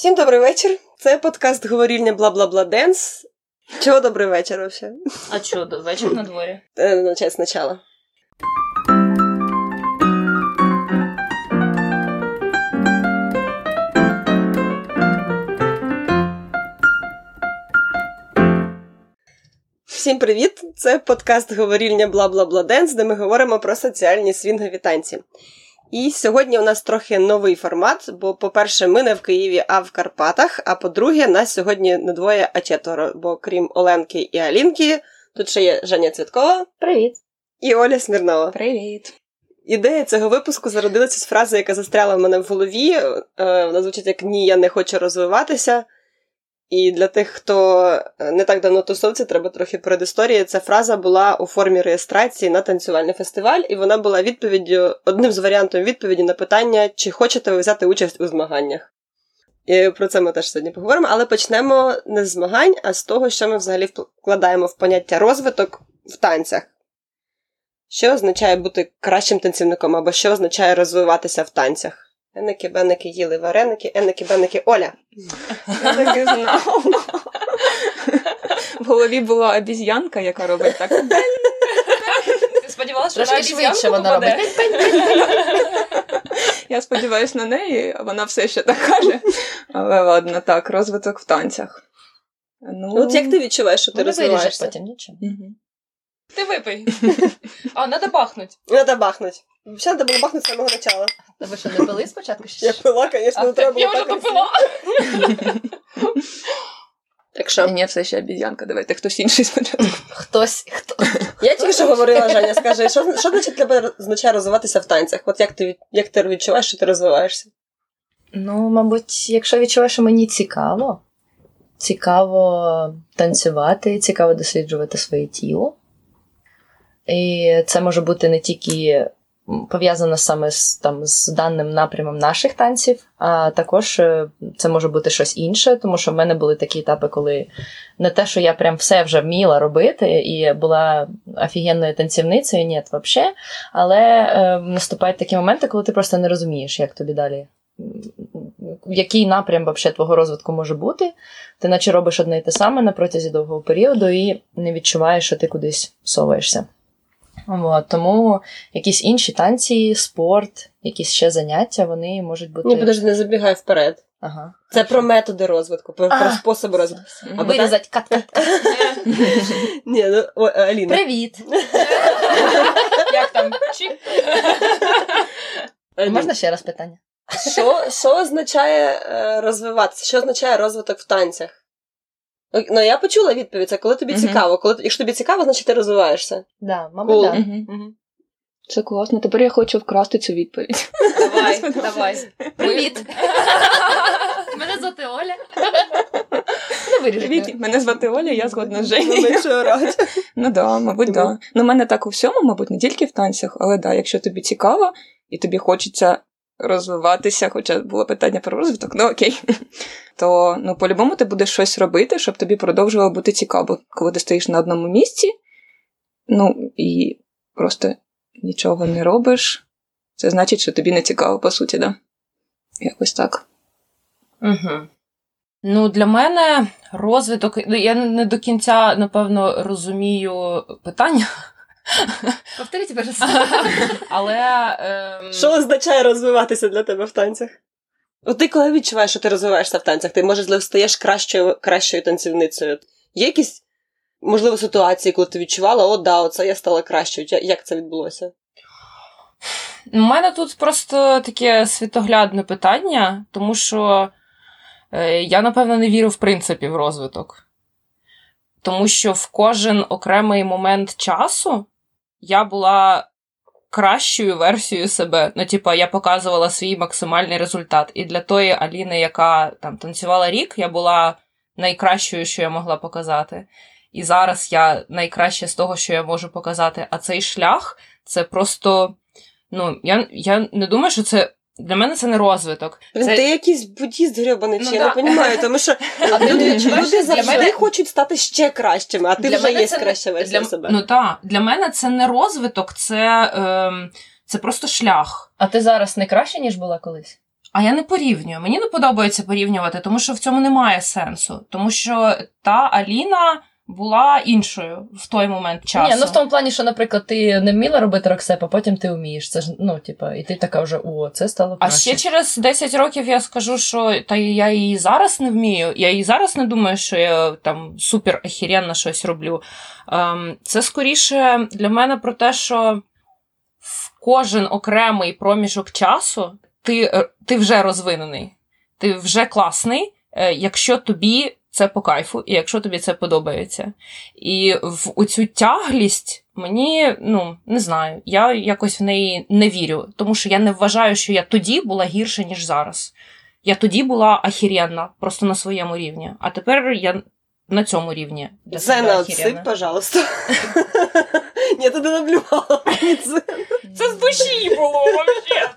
Всім добрий вечір. Це подкаст говорільня бла бла бла денс. Чого добрий вечір вообще? А чого, вечір на дворі? Начать спочатку. Всім привіт! Це подкаст говорільня бла бла бла денс, де ми говоримо про соціальні свінгові танці. І сьогодні у нас трохи новий формат, бо, по-перше, ми не в Києві, а в Карпатах. А по-друге, нас сьогодні не двоє, а четверо. Бо крім Оленки і Алінки, тут ще є Женя Цвіткова. Привіт. І Оля Смірнова. Привіт. Ідея цього випуску зародилася з фрази, яка застряла в мене в голові. Е, вона звучить як Ні, я не хочу розвиватися. І для тих, хто е, не так давно тусовці, треба трохи передісторії. Ця фраза була у формі реєстрації на танцювальний фестиваль, і вона була відповіддю одним з варіантів відповіді на питання, чи хочете ви взяти участь у змаганнях. І про це ми теж сьогодні поговоримо, але почнемо не з змагань, а з того, що ми взагалі вкладаємо в поняття розвиток в танцях. Що означає бути кращим танцівником, або що означає розвиватися в танцях? Еники, беники їли вареники, еники, беники Оля. Я так і знав. В голові була обіз'янка, яка робить так. Ти сподівалася, що Трошки швидше вона робить. Я сподіваюся на неї, а вона все ще так каже. Але ладно, так, розвиток в танцях. Ну, От як ти відчуваєш, що ти Ну, розвиваєшся? потім нічого. Ти випий. А, надо бахнуть. Надо бахнуть. Взагалі, треба було бахнути з самого начала. Та ви що, не пили спочатку? ще? Я пила, звісно, не треба було Я вже допила. Так що, Ні, все ще обіз'янка, давайте хтось інший спочатку. Хтось, хто. я тільки що говорила, Женя, скажи, що, що значить для тебе означає розвиватися в танцях? От як ти, як ти відчуваєш, що ти розвиваєшся? Ну, мабуть, якщо відчуваєш, що мені цікаво, цікаво танцювати, цікаво досліджувати своє тіло. І це може бути не тільки пов'язано саме з, там, з даним напрямом наших танців, а також е, це може бути щось інше, тому що в мене були такі етапи, коли не те, що я прям все вже вміла робити і була офігенною танцівницею, ні, взагалі. Але е, наступають такі моменти, коли ти просто не розумієш, як тобі далі. Який напрям вообще твого розвитку може бути, ти наче робиш одне і те саме на протязі довгого періоду і не відчуваєш, що ти кудись соваєшся. От, тому якісь інші танці, спорт, якісь ще заняття, вони можуть бути. Ні, подожди, не забігай вперед. Ага. Це про методи розвитку, про, про способи розвитку. Або Вирізати cut-cut-cut. Ні, ну, о, Аліна. Привіт! Як там? Чик? Можна ще раз питання? Що, що означає е, розвиватися? Що означає розвиток в танцях? Ну, я почула відповідь, це коли тобі Мгм. цікаво. Коли, якщо тобі цікаво, значить ти розвиваєшся. Да, мабуть, Cool. да. Мгм. Це класно. Тепер я хочу вкрасти цю відповідь. Давай, давай. Привіт! Мене звати Оля. Не мене звати Оля, я згодна з Ну, Женєю. Ну да, мабуть, да. Ну, в мене так у всьому, мабуть, не тільки в танцях, але да, якщо тобі цікаво і тобі хочеться розвиватися, хоча було питання про розвиток, ну окей. То ну, по-любому ти будеш щось робити, щоб тобі продовжувало бути цікаво, коли ти стоїш на одному місці, ну і просто нічого не робиш. Це значить, що тобі не цікаво, по суті, да. Якось так. Угу. Ну, для мене розвиток. ну, Я не до кінця, напевно, розумію питання. Повторіть, Але. ем, Що означає розвиватися для тебе в танцях? От ти коли відчуваєш, що ти розвиваєшся в танцях, ти можливо стаєш кращою, кращою танцівницею. Є якісь, можливо, ситуації, коли ти відчувала, о, да, оце я стала кращою. Як це відбулося? У мене тут просто таке світоглядне питання, тому що е, я, напевно, не вірю в принципі в розвиток. Тому що в кожен окремий момент часу я була кращою версією себе. Ну, типа, я показувала свій максимальний результат. І для тої Аліни, яка там танцювала рік, я була найкращою, що я могла показати. І зараз я найкраще з того, що я можу показати. А цей шлях це просто. Ну, я, я не думаю, що це. Для мене це не розвиток. Блін, Це... Ти якийсь буддіст гребаний, Ну чи я не розумію, тому що люди, люди завжди мене- хочуть стати ще кращими, а ти Для вже мене є це краща версія для, себе. Ну так, для мене це не розвиток, це, ем, це просто шлях. А ти зараз не краще, ніж була колись? А я не порівнюю. Мені не подобається порівнювати, тому що в цьому немає сенсу. Тому що та Аліна була іншою в той момент часу. Ні, ну в тому плані, що, наприклад, ти не вміла робити рокстеп, а потім ти вмієш. Це ж, ну, типа, і ти така вже, о, це стало А ще через 10 років я скажу, що та я її зараз не вмію. Я і зараз не думаю, що я там супер охеренно щось роблю. Ем, це скоріше для мене про те, що в кожен окремий проміжок часу ти, е, ти вже розвинений, ти вже класний, е, якщо тобі це по кайфу, і якщо тобі це подобається. І в оцю тяглість мені, ну, не знаю, я якось в неї не вірю, тому що я не вважаю, що я тоді була гірше, ніж зараз. Я тоді була ахіренна, просто на своєму рівні. А тепер я на цьому рівні. для себе Зена, пожалуйста. Ні, ти не наблювала. Це- Це з душі було взагалі.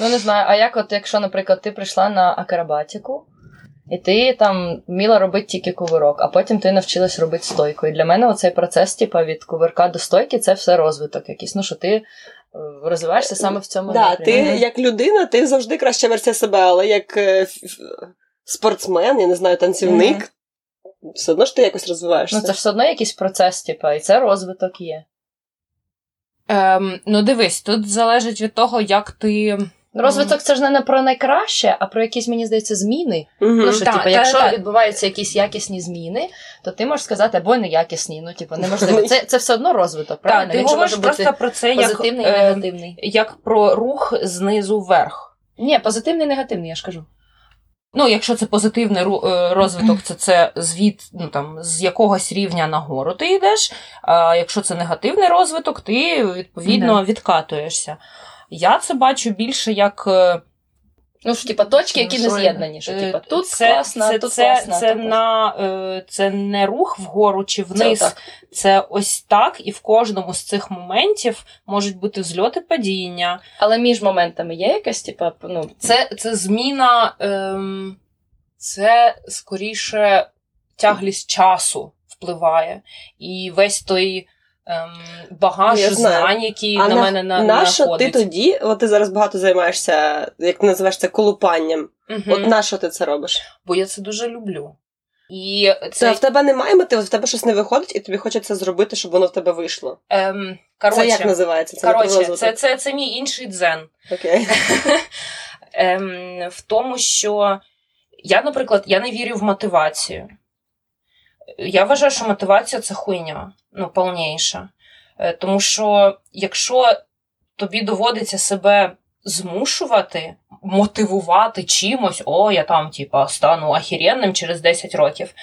Ну, не знаю, а як от, якщо, наприклад, ти прийшла на акробатику, і ти там вміла робити тільки кувирок, а потім ти навчилась робити стойку. І для мене оцей процес, типа, від кувирка до стойки, це все розвиток якийсь. Ну, що ти е, розвиваєшся саме в цьому Да, ти як людина, ти завжди краща версія себе, але як е, спортсмен, я не знаю, танцівник, все одно ж ти якось розвиваєшся. Ну, це ж все одно якийсь процес, типа, і це розвиток є. Ем, ну, дивись, тут залежить від того, як ти. Розвиток це ж не про найкраще, а про якісь, мені здається, зміни. Ну, що, Та, типу, та, якщо та. відбуваються якісь якісні зміни, то ти можеш сказати, або неякісні. Ну, типу, неможливо. Це, це все одно розвиток, правильно? Ти Він говориш просто про це як, позитивний і е, негативний. як про рух знизу вверх. Ні, позитивний і негативний, я ж кажу. Ну, якщо це позитивний е, розвиток, це це звід ну, там, з якогось рівня нагору ти йдеш. А якщо це негативний розвиток, ти відповідно відкатуєшся. Я це бачу більше як. е, Ну ж, типа, точки, які Ну, не що, з'єднані. Що, е, типа, тут це, класно, це, тут це, класно. це, на, е, це не рух вгору чи вниз, Це це, ось так, і в кожному з цих моментів можуть бути зльоти падіння. Але між моментами є якась, типа, ну, Це, це зміна, ем, це скоріше тяглість часу впливає. І весь той ем, багаж Я знаю. знань, який А на мене на, Нащо ти тоді, от ти зараз багато займаєшся, як ти називаєш це, колупанням. Мгм. От на що ти це робиш? Бо я це дуже люблю. І Це це, в тебе немає мотиву, в тебе щось не виходить, і тобі хочеться зробити, щоб воно в тебе вийшло. ем, це як називається? Це коротше, це, це, це мій інший дзен. Окей. ем, в тому, що я, наприклад, я не вірю в мотивацію. Я вважаю, що мотивація це хуйня, ну, повніша. Е, Тому що якщо тобі доводиться себе змушувати, мотивувати чимось, о, я там, типа, стану ахіренним через 10 років.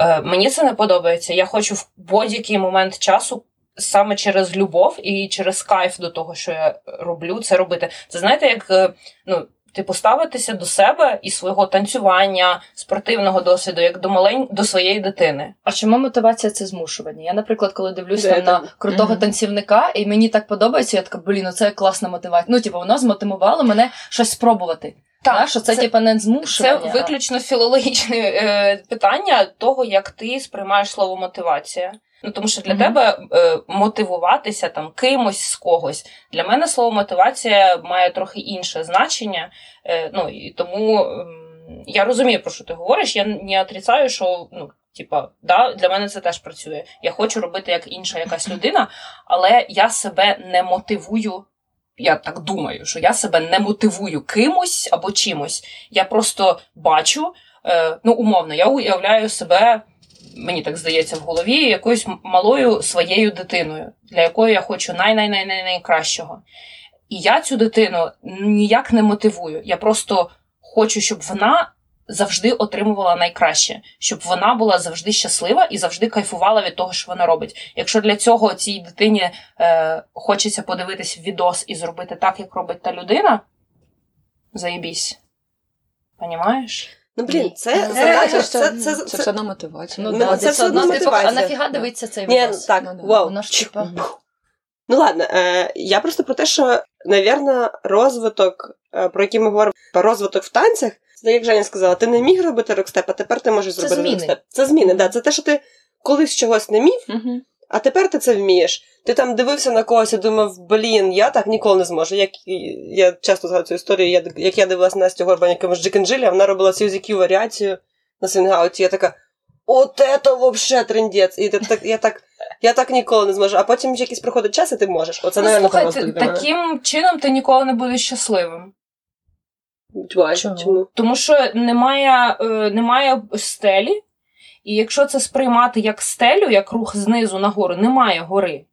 Е, Мені це не подобається. Я хочу в будь-який момент часу. Саме через любов і через кайф до того, що я роблю, це робити. Це знаєте, як е, ну, типу, ставитися до себе і свого танцювання, спортивного досвіду, як до малень... до своєї дитини. А чому мотивація це змушування? Я, наприклад, коли дивлюсь Де на крутого Мгм. танцівника, і мені так подобається, я така, блін, ну це класна мотивація. Ну, типу, воно змотивувало мене щось спробувати. Так, що це, це- типу, не Це змушування. а- виключно філологічне е, питання того, як ти сприймаєш слово мотивація. Ну тому що для Мгм. тебе е, мотивуватися там кимось з когось. Для мене слово мотивація має трохи інше значення. Е, ну і тому ем, я розумію, про що ти говориш. Я не отрицаю, що ну. Типа, да, для мене це теж працює. Я хочу робити як інша якась людина, але я себе не мотивую. Я так думаю, що я себе не мотивую кимось або чимось. Я просто бачу, е, ну умовно, я уявляю себе, мені так здається, в голові якоюсь малою своєю дитиною, для якої я хочу най-най-най-найкращого. І я цю дитину ніяк не мотивую. Я просто хочу, щоб вона завжди отримувала найкраще, щоб вона була завжди щаслива і завжди кайфувала від того, що вона робить. Якщо для цього цій дитині е, хочеться подивитись відос і зробити так, як робить та людина, заєбісь. Понімаєш? Ну, блін, це, Ну, це, це, це, це, це, це це- все одно мотивація. Ну, Ну, да, це це все одно типу, а нафіга дивитися цей Ні, відос? так, Ну, да. вау. Воно ж, типа, Ну ладно, е, я просто про те, що, навірно, розвиток, е, про який ми говоримо, про розвиток в танцях, це як Женя сказала, ти не міг робити rock step, а тепер ти можеш Це зробити зміни. rock step. Це зміни, да. Це те, що ти колись чогось не міг, Мгм. А тепер ти це вмієш. Ти там дивився на когось і думав, блін, я так ніколи не зможу. Як я часто згадую цю історію, я, як я дивилася Настю Горбань, якимось Jack and Jill і, а вона робила Сьюзі варіацію на swingout і. Я така. От это вообще трендець. І так, я так я так ніколи не зможу. А потім якийсь проходить час, і ти можеш. Оце, ну, слухай, таким чином ти ніколи не будеш щасливим. Чому? Чому? Тому що немає, е, немає стелі, і якщо це сприймати як стелю, як рух знизу нагору, немає гори.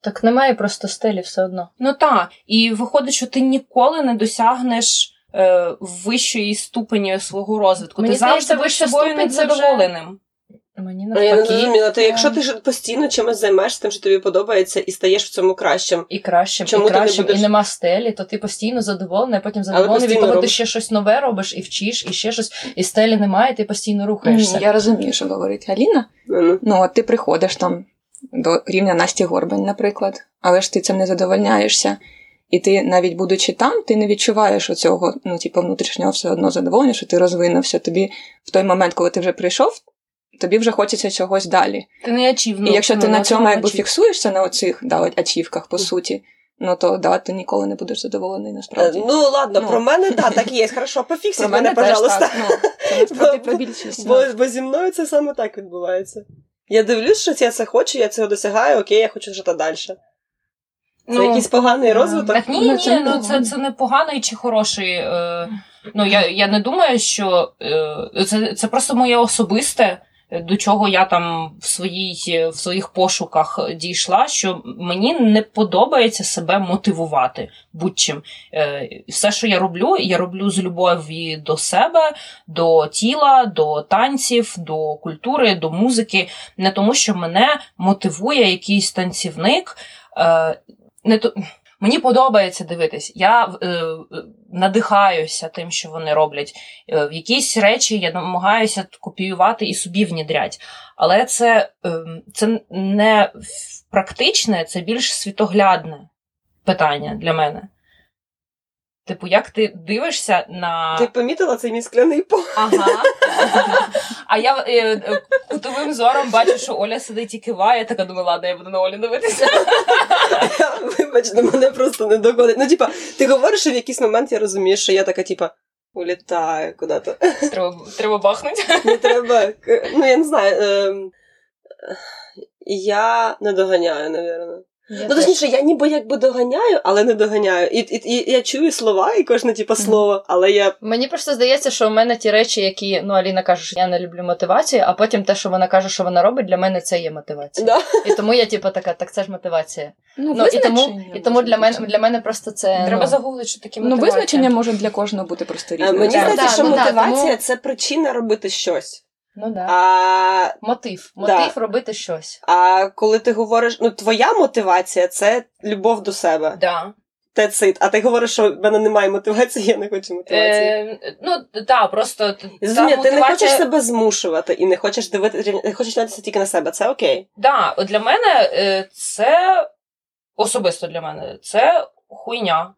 Так немає просто стелі все одно. Ну так. І виходить, що ти ніколи не досягнеш е, вищої ступені свого розвитку. Мені ти завжди будеш собою незадоволеним. Мені навпаки. Я не. Ти якщо ти ж постійно чимось займаєшся, тим, що тобі подобається, і стаєш в цьому кращим. І кращим, Чому і кращим, будеш... і нема стелі, то ти постійно задоволений, а потім задоволений від того, ти ще щось нове робиш і вчиш, і ще щось, і стелі немає, і ти постійно рухаєшся. Я розумію, що говорить Аліна. Mm-hmm. Ну, от ти приходиш там до рівня Насті Горбань, наприклад, але ж ти цим не задовольняєшся. І ти, навіть будучи там, ти не відчуваєш оцього, ну, типу, внутрішнього все одно задоволення, що ти розвинувся. Тобі в той момент, коли ти вже прийшов, тобі вже хочеться чогось далі. Ти не ачівно. І якщо ти на цьому якби фіксуєшся на оцих да, ачівках, по суті, ну то да, ти ніколи не будеш задоволений насправді. Е, ну ладно, ну. про мене да, так і є. Хорошо, пофіксуй мене, мене пожалуйста. Так, ну, про більшість. Бо, бо зі мною це саме так відбувається. Я дивлюсь, що я це хочу, я цього досягаю, окей, я хочу жити далі. Це ну, якийсь поганий розвиток? Так ні, ні, це, ну, це, це не поганий чи хороший. Е, ну, я я не думаю, що е, це це просто моє особисте до чого я там в своїй, в своїх пошуках дійшла, що мені не подобається себе мотивувати будь-чим. Е, все, що я роблю, я роблю з любові до себе, до тіла, до танців, до культури, до музики, не тому, що мене мотивує якийсь танцівник. Е, не то... Мені подобається дивитись. Я е, надихаюся тим, що вони роблять. Е, в якісь речі я намагаюся копіювати і собі внідрять. Але це, е, це не практичне, це більш світоглядне питання для мене. Типу, як ти дивишся на. Ти помітила цей мій скляний пол? Ага. А я е, е, кутовим зором бачу, що Оля сидить і киває, така думаю, ладно, я буду на Олі дивитися. Вибач, до мене просто не доходить. Ну, типа, ти говориш, і в якийсь момент я розумію, що я така, типа, улітаю куди-то. Треба треба бахнути. Не треба. Ну, я не знаю. Е, я не доганяю, напевно. Я ну, точніше, я ніби якби доганяю, але не доганяю. І і, і я чую слова і кожне типу, слово, але я. Мені просто здається, що у мене ті речі, які ну Аліна каже, що я не люблю мотивацію, а потім те, що вона каже, що вона робить, для мене це є мотивація. Да. І тому я, типу, така, так це ж мотивація. Ну, ну І тому і тому для мене для мене просто це. Треба ну, загуглити, що таке мотивація. Ну, визначення може для кожного бути просто різне. Мені здається, що ну, мотивація тому... це причина робити щось. Ну да. А... Мотив. Мотив да. робити щось. А коли ти говориш, ну твоя мотивація це любов до себе. Да. That's А ти говориш, що в мене немає мотивації, я не хочу мотивації. Е, Ну, так, просто. Мотивація... ти не хочеш себе змушувати і не хочеш дивитися, не хочеш дивитися тільки на себе. Це окей. Так, да, для мене е, це особисто для мене це хуйня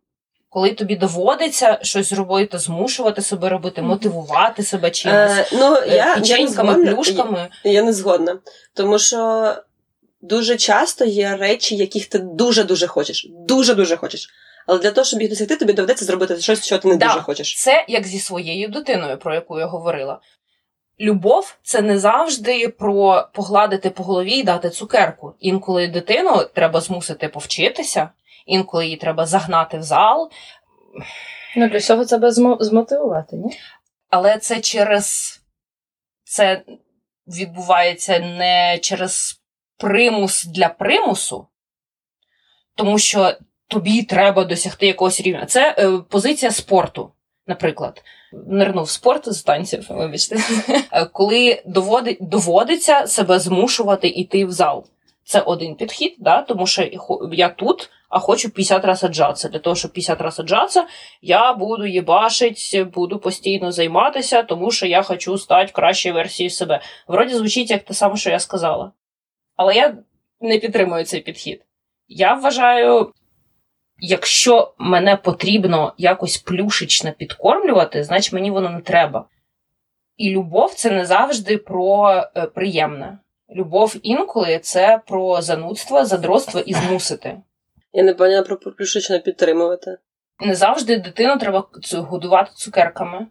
коли тобі доводиться щось робити, змушувати себе робити, мотивувати себе чимось е, ну, я, печеньками, я плюшками. Я, я не згодна. Тому що дуже часто є речі, яких ти дуже-дуже хочеш. Дуже-дуже хочеш. Але для того, щоб їх досягти, тобі доведеться зробити щось, що ти не да, дуже хочеш. Це як зі своєю дитиною, про яку я говорила. Любов це не завжди про погладити по голові і дати цукерку. Інколи дитину треба змусити повчитися, інколи її треба загнати в зал. Ну, для цього себе змотивувати, ні? Але це через це відбувається не через примус для примусу, тому що тобі треба досягти якогось рівня. Це е, позиція спорту, наприклад. Нирнув спорт з танців, вибачте, коли доводить, доводиться себе змушувати йти в зал. Це один підхід, да, тому що я тут, а хочу 50 разів отжатися. Для того, щоб 50 разів отжатися, я буду їбашить, буду постійно займатися, тому що я хочу стати кращою версією себе. Вроді звучить як те саме, що я сказала. Але я не підтримую цей підхід. Я вважаю, якщо мене потрібно якось плюшечно підкормлювати, значить мені воно не треба. І любов це не завжди про е, приємне. Любов інколи це про занудство, задротство і змусити. Я не поняла про плюшечно підтримувати. Не завжди дитину треба годувати цукерками.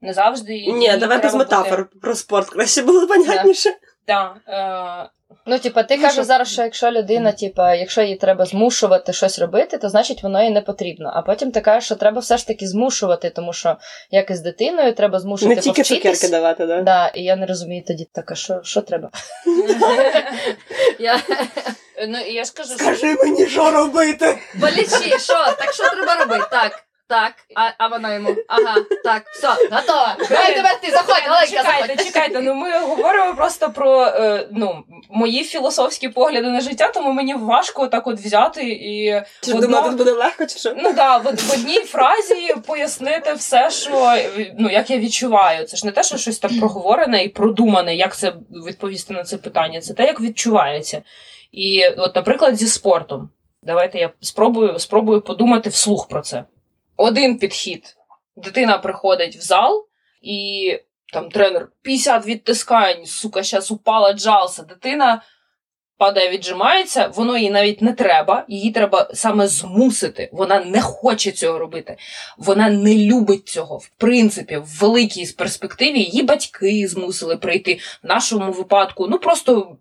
Не завжди. Ні, давай без метафор метафор про спорт краще було понятніше. Так. Да, е... Ну, типа, ти Ну, кажеш що- зараз, що якщо людина, типа, якщо їй треба змушувати щось робити, то значить воно їй не потрібно. А потім ти кажеш, що треба все ж таки змушувати, тому що як і з дитиною треба змушувати Не тільки цукерки давати, да? Да, і я не розумію тоді, так, а що, що треба? Я... ну, я ж кажу, що Скажи мені, що робити. Болічі, що? Так що треба робити? Так, так. А, а вона йому. Ага, так, все, готова. Давай тепер ти заходь, Оленька, чекайте, чекайте. Ну ми говоримо просто про е, ну, мої філософські погляди на життя, тому мені важко так от взяти і Чи ж одно- думала, буде легко, чи що? Ну да, в, в одній фразі пояснити все, що ну як я відчуваю. Це ж не те, що щось там проговорене і продумане, як це відповісти на це питання. Це те, як відчувається. І, от, наприклад, зі спортом. Давайте я спробую, спробую подумати вслух про це. Один підхід. Дитина приходить в зал, і там тренер 50 відтискань, сука, зараз упала джалса. Дитина падає, віджимається, воно їй навіть не треба, її треба саме змусити. Вона не хоче цього робити. Вона не любить цього. В принципі, в великій перспективі її батьки змусили прийти. В нашому випадку, ну просто.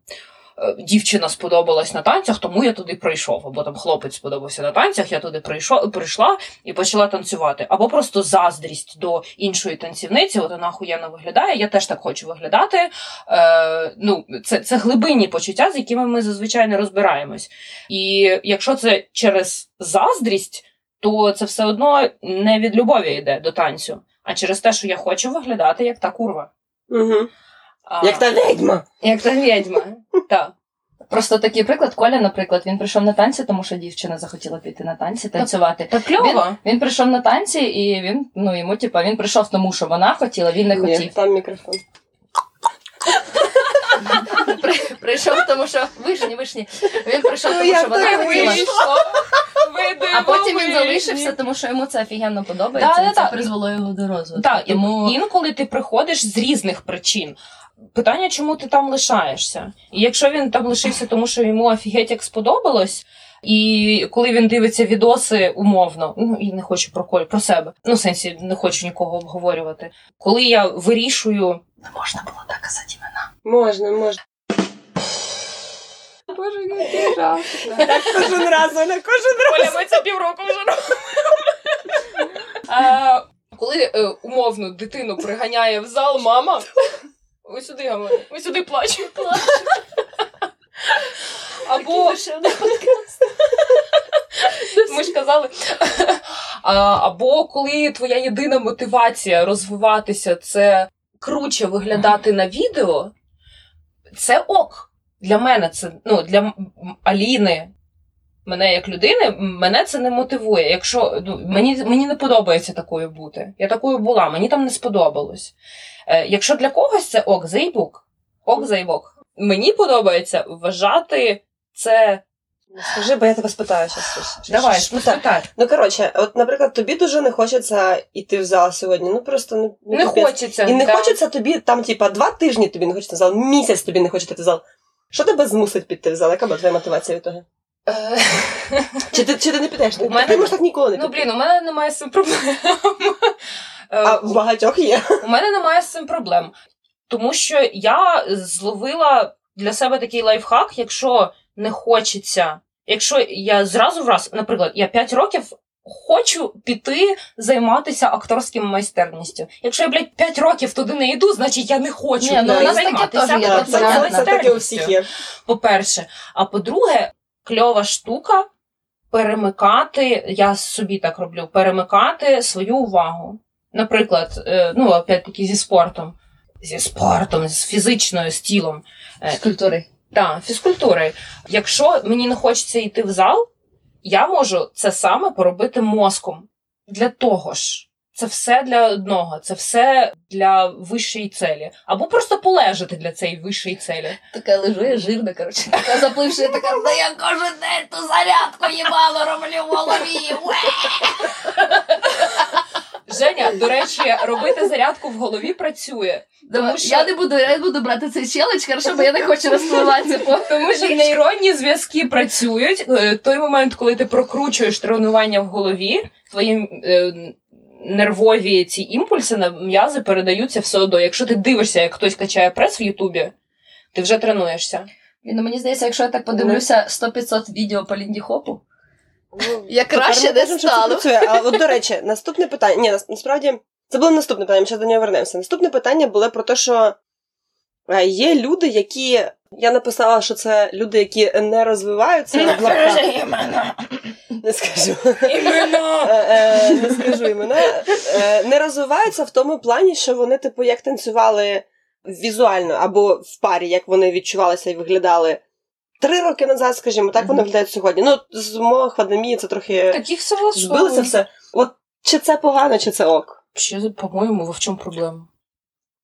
Е, Дівчина сподобалась на танцях, тому я туди прийшов. Або там хлопець сподобався на танцях, я туди прийшов, прийшла і почала танцювати. Або просто заздрість до іншої танцівниці, от вона охуєнно виглядає, я теж так хочу виглядати. Е, ну, це, це глибинні почуття, з якими ми зазвичай не розбираємось. І якщо це через заздрість, то це все одно не від любові йде до танцю, а через те, що я хочу виглядати як та курва. Угу. А, Як та відьма. як та відьма. Так. Просто такий приклад, Коля, наприклад, він прийшов на танці, тому що дівчина захотіла піти на танці, танцювати. Так кльово. Він прийшов на танці, і він, ну йому, типа, він прийшов тому, що вона хотіла, він не Ні, хотів. там мікрофон. Прийшов, тому що вишні, вишні. Він прийшов, Ну, тому що вона хотіла. А потім він залишився, тому що йому це офігенно подобається, Да, да, і це да. призвело його до розвитку. Так, тому інколи ти приходиш з різних причин. Питання, чому ти там лишаєшся? І якщо він там лишився, тому що йому офігеть як сподобалось, і коли він дивиться відоси умовно, ну і не хочу про Коль, про себе. Ну, в сенсі, не хочу нікого обговорювати. Коли я вирішую, не можна було так казати імена. Можна, можна. Боже, який жах. Так кожен раз, Оля, кожен раз. Коля, ми це півроку вже робимо. А, Коли е, умовно дитину приганяє в зал мама, ось сюди говори, ось сюди плач. Або ми ж казали. Або коли твоя єдина мотивація розвиватися це круче виглядати на відео, це ок. Для мене це ну, для Аліни, мене як людини, мене це не мотивує. Якщо ну, мені, мені не подобається такою бути. Я такою була, мені там не сподобалось. Е, якщо для когось це ок, зайбук, ок, зайбок. Мені подобається вважати це. Скажи, бо я тебе спитаю щас. Давай, Щас спитай. Ну, коротше, от, наприклад, тобі дуже не хочеться йти в зал сьогодні. Ну просто ну, ну, Не капець. хочеться. І не да. хочеться тобі там, типа, два тижні тобі не хочеться в зал, місяць тобі не хочеться йти в зал. Що тебе змусить піти в зал? Яка була твоя мотивація від того? Е, Чи ти, чи ти не підеш? У мене- Ти можеш так ніколи не Ну, блін, у мене немає з цим проблем. Е, А в багатьох є. У мене немає з цим проблем. Тому що я зловила для себе такий лайфхак, якщо не хочеться, якщо я зразу враз, наприклад, я 5 років. Хочу піти займатися акторським майстерністю. Якщо я, блядь, 5 років туди не йду, значить я не хочу Ні, ну, таке займатися теж є, це це, понятно. це, це таке у всіх є. по-перше. А по-друге, кльова штука перемикати, я собі так роблю, перемикати свою увагу. Наприклад, е, ну, опять-таки, зі спортом. Зі спортом, з фізичною, з тілом. Е, З культури. Так, фізкультури. Якщо мені не хочеться йти в зал, я можу це саме поробити мозком. Для того ж. Це все для одного, це все для вищої цілі. Або просто полежати для цієї вищої цілі. Така лежу, я жирна, коротше. Така запливша, така, да я кожен день ту зарядку їбало роблю в голові. Уе!» Женя, до речі, робити зарядку в голові працює. Тому що... Я не буду, я не буду брати цей челендж, хорошо, бо я не хочу розпливатися Тому що нейронні зв'язки працюють. Е, Той момент, коли ти прокручуєш тренування в голові, твої е, нервові ці імпульси на м'язи передаються все одно. Якщо ти дивишся, як хтось качає прес в Ютубі, ти вже тренуєшся. Ну, мені здається, якщо я так подивлюся 100-500 відео по Лінді Хопу, Ну, я краще не працює. А от, до речі, наступне питання. Ні, насправді, це було наступне питання, ми ще до нього вернемося. Наступне питання було про те, що е, є люди, які. Я написала, що це люди, які не розвиваються в лапках. Не скажу. Іменно! Е, е, Не скажу імена. Не розвиваються в тому плані, що вони, типу, як танцювали візуально або в парі, як вони відчувалися і виглядали три роки назад, скажімо, так вони виглядають сьогодні. Ну, з умовах пандемії це трохи Таких все влаштовує. збилося все. От чи це погано, чи це ок? Ще, по-моєму, в чому проблема?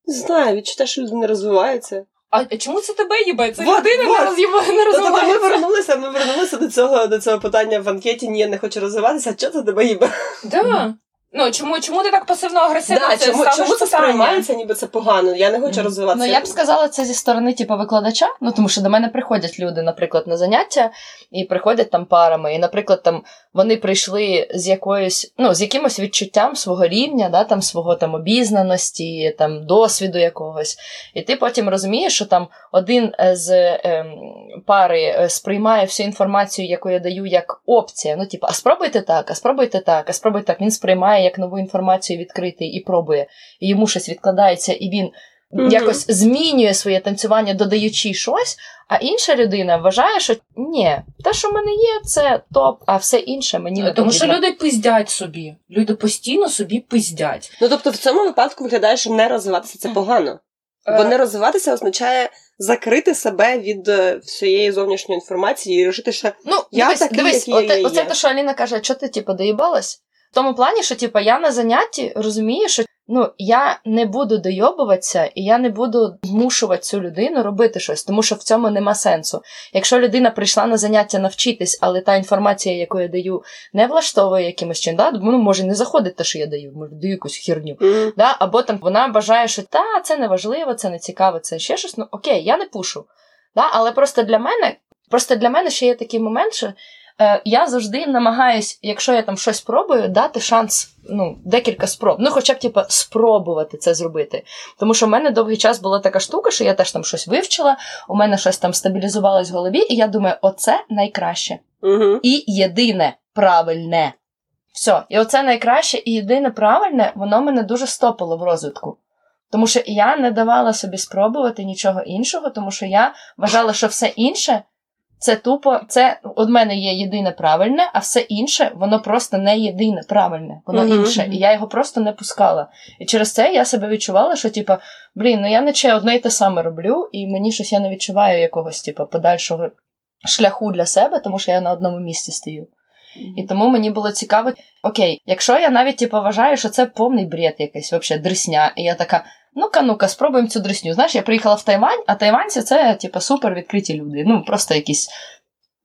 Не знаю, відчуття, що люди не розвиваються. А чому це тебе їбе? Це Вот, людина вот. не роз'їбає, не Тобто ми розвивається. вернулися, ми вернулися до цього, до цього питання в анкеті. Ні, я не хочу розвиватися. Що це тебе їбе? Да. Ну, чому, чому ти так пасивно-агресивно Да, це чому, чому це сприймається, ніби це погано? Я не хочу розвиватися. Ну, я б сказала це зі сторони, типу, викладача. Ну, тому що до мене приходять люди, наприклад, на заняття, і приходять там парами. І, наприклад, там вони прийшли з якоюсь, ну, з якимось відчуттям свого рівня, да, там, свого там обізнаності, там, досвіду якогось. І ти потім розумієш, що там один з ем, пари е, сприймає всю інформацію, яку я даю, як опція. Ну, типу, а спробуйте так, а спробуйте так, а спробуйте так. Він сприймає як нову інформацію відкритий і пробує. І йому щось відкладається, і він Мгм. якось змінює своє танцювання, додаючи щось, а інша людина вважає, що ні, те, що в мене є, це топ, а все інше мені не Тому що люди пиздять собі. Люди постійно собі пиздять. Ну тобто, в цьому випадку виглядає, що не розвиватися це погано. Бо не розвиватися означає закрити себе від е, всієї зовнішньої інформації і рішити, що Ну, Я дивись, такий, дивись, який оте, я оце є. те, що Аліна каже, що ти типу, доїбалась? В тому плані, що типу, я на занятті розумію, що ну, я не буду дойобуватися і я не буду змушувати цю людину робити щось, тому що в цьому нема сенсу. Якщо людина прийшла на заняття навчитись, але та інформація, яку я даю, не влаштовує якимось чином, да? ну, може не заходить те, що я даю, може даю якусь херню. м, Да? Або там вона бажає, що та це не важливо, це не цікаво, це ще щось. Ну окей, я не пушу. Да? Але просто для мене, просто для мене ще є такий момент, що е, я завжди намагаюсь, якщо я там щось пробую, дати шанс, ну, декілька спроб. Ну, хоча б типу, спробувати це зробити. Тому що в мене довгий час була така штука, що я теж там щось вивчила, у мене щось там стабілізувалось в голові, і я думаю, оце найкраще мгм. і єдине правильне. Все, і оце найкраще і єдине правильне, воно мене дуже стопило в розвитку. Тому що я не давала собі спробувати нічого іншого, тому що я вважала, що все інше це тупо, це від мене є єдине правильне, а все інше, воно просто не єдине правильне, воно Мгм. інше. І я його просто не пускала. І через це я себе відчувала, що типа, блін, ну я наче одне й те саме роблю, і мені щось я не відчуваю якогось, типу, подальшого шляху для себе, тому що я на одному місці стою. І тому мені було цікаво, окей, якщо я навіть типу, вважаю, що це повний бред якийсь, взагалі, дресня, і я така, ну-ка, ну-ка, спробуємо цю дресню. Знаєш, я приїхала в Тайвань, а тайванці це, типу, супер відкриті люди. Ну, просто якісь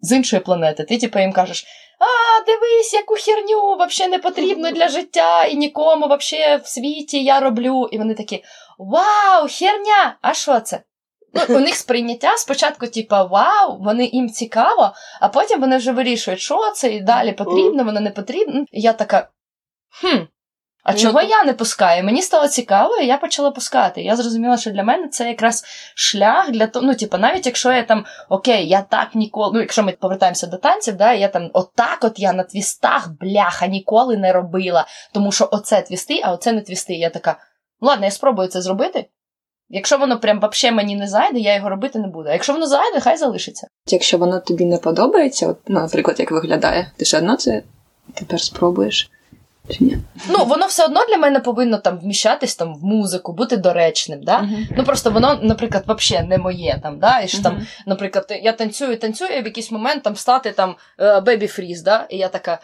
з іншої планети. Ти, типу, їм кажеш. А, дивись, яку херню взагалі не потрібно для життя і нікому взагалі в світі я роблю. І вони такі: Вау, херня! А що це? Ну, у них сприйняття спочатку, типа, вау, вони їм цікаво, а потім вони вже вирішують, що це і далі потрібно, воно не потрібно. І я така. Хм. А Ну, чого я не пускаю? Мені стало цікаво, і я почала пускати. Я зрозуміла, що для мене це якраз шлях для того. Ну, типу, навіть якщо я там окей, я так ніколи. Ну, якщо ми повертаємося до танців, да, я там отак, от я на твістах, бляха, ніколи не робила. Тому що оце твісти, а оце не твісти. Я така, «Ну, ладно, я спробую це зробити. Якщо воно прям вообще мені не зайде, я його робити не буду. А якщо воно зайде, хай залишиться. Якщо воно тобі не подобається, от, ну, наприклад, як виглядає, ти все одно це тепер спробуєш. Чи ні? Ну, воно все одно для мене повинно там вміщатись там в музику, бути доречним. Да? Ну просто воно, наприклад, взагалі не моє там, да? І ж там, Мгм. наприклад, я танцюю, танцюю, і в якийсь момент там стати там бебі фріз, да? І я така.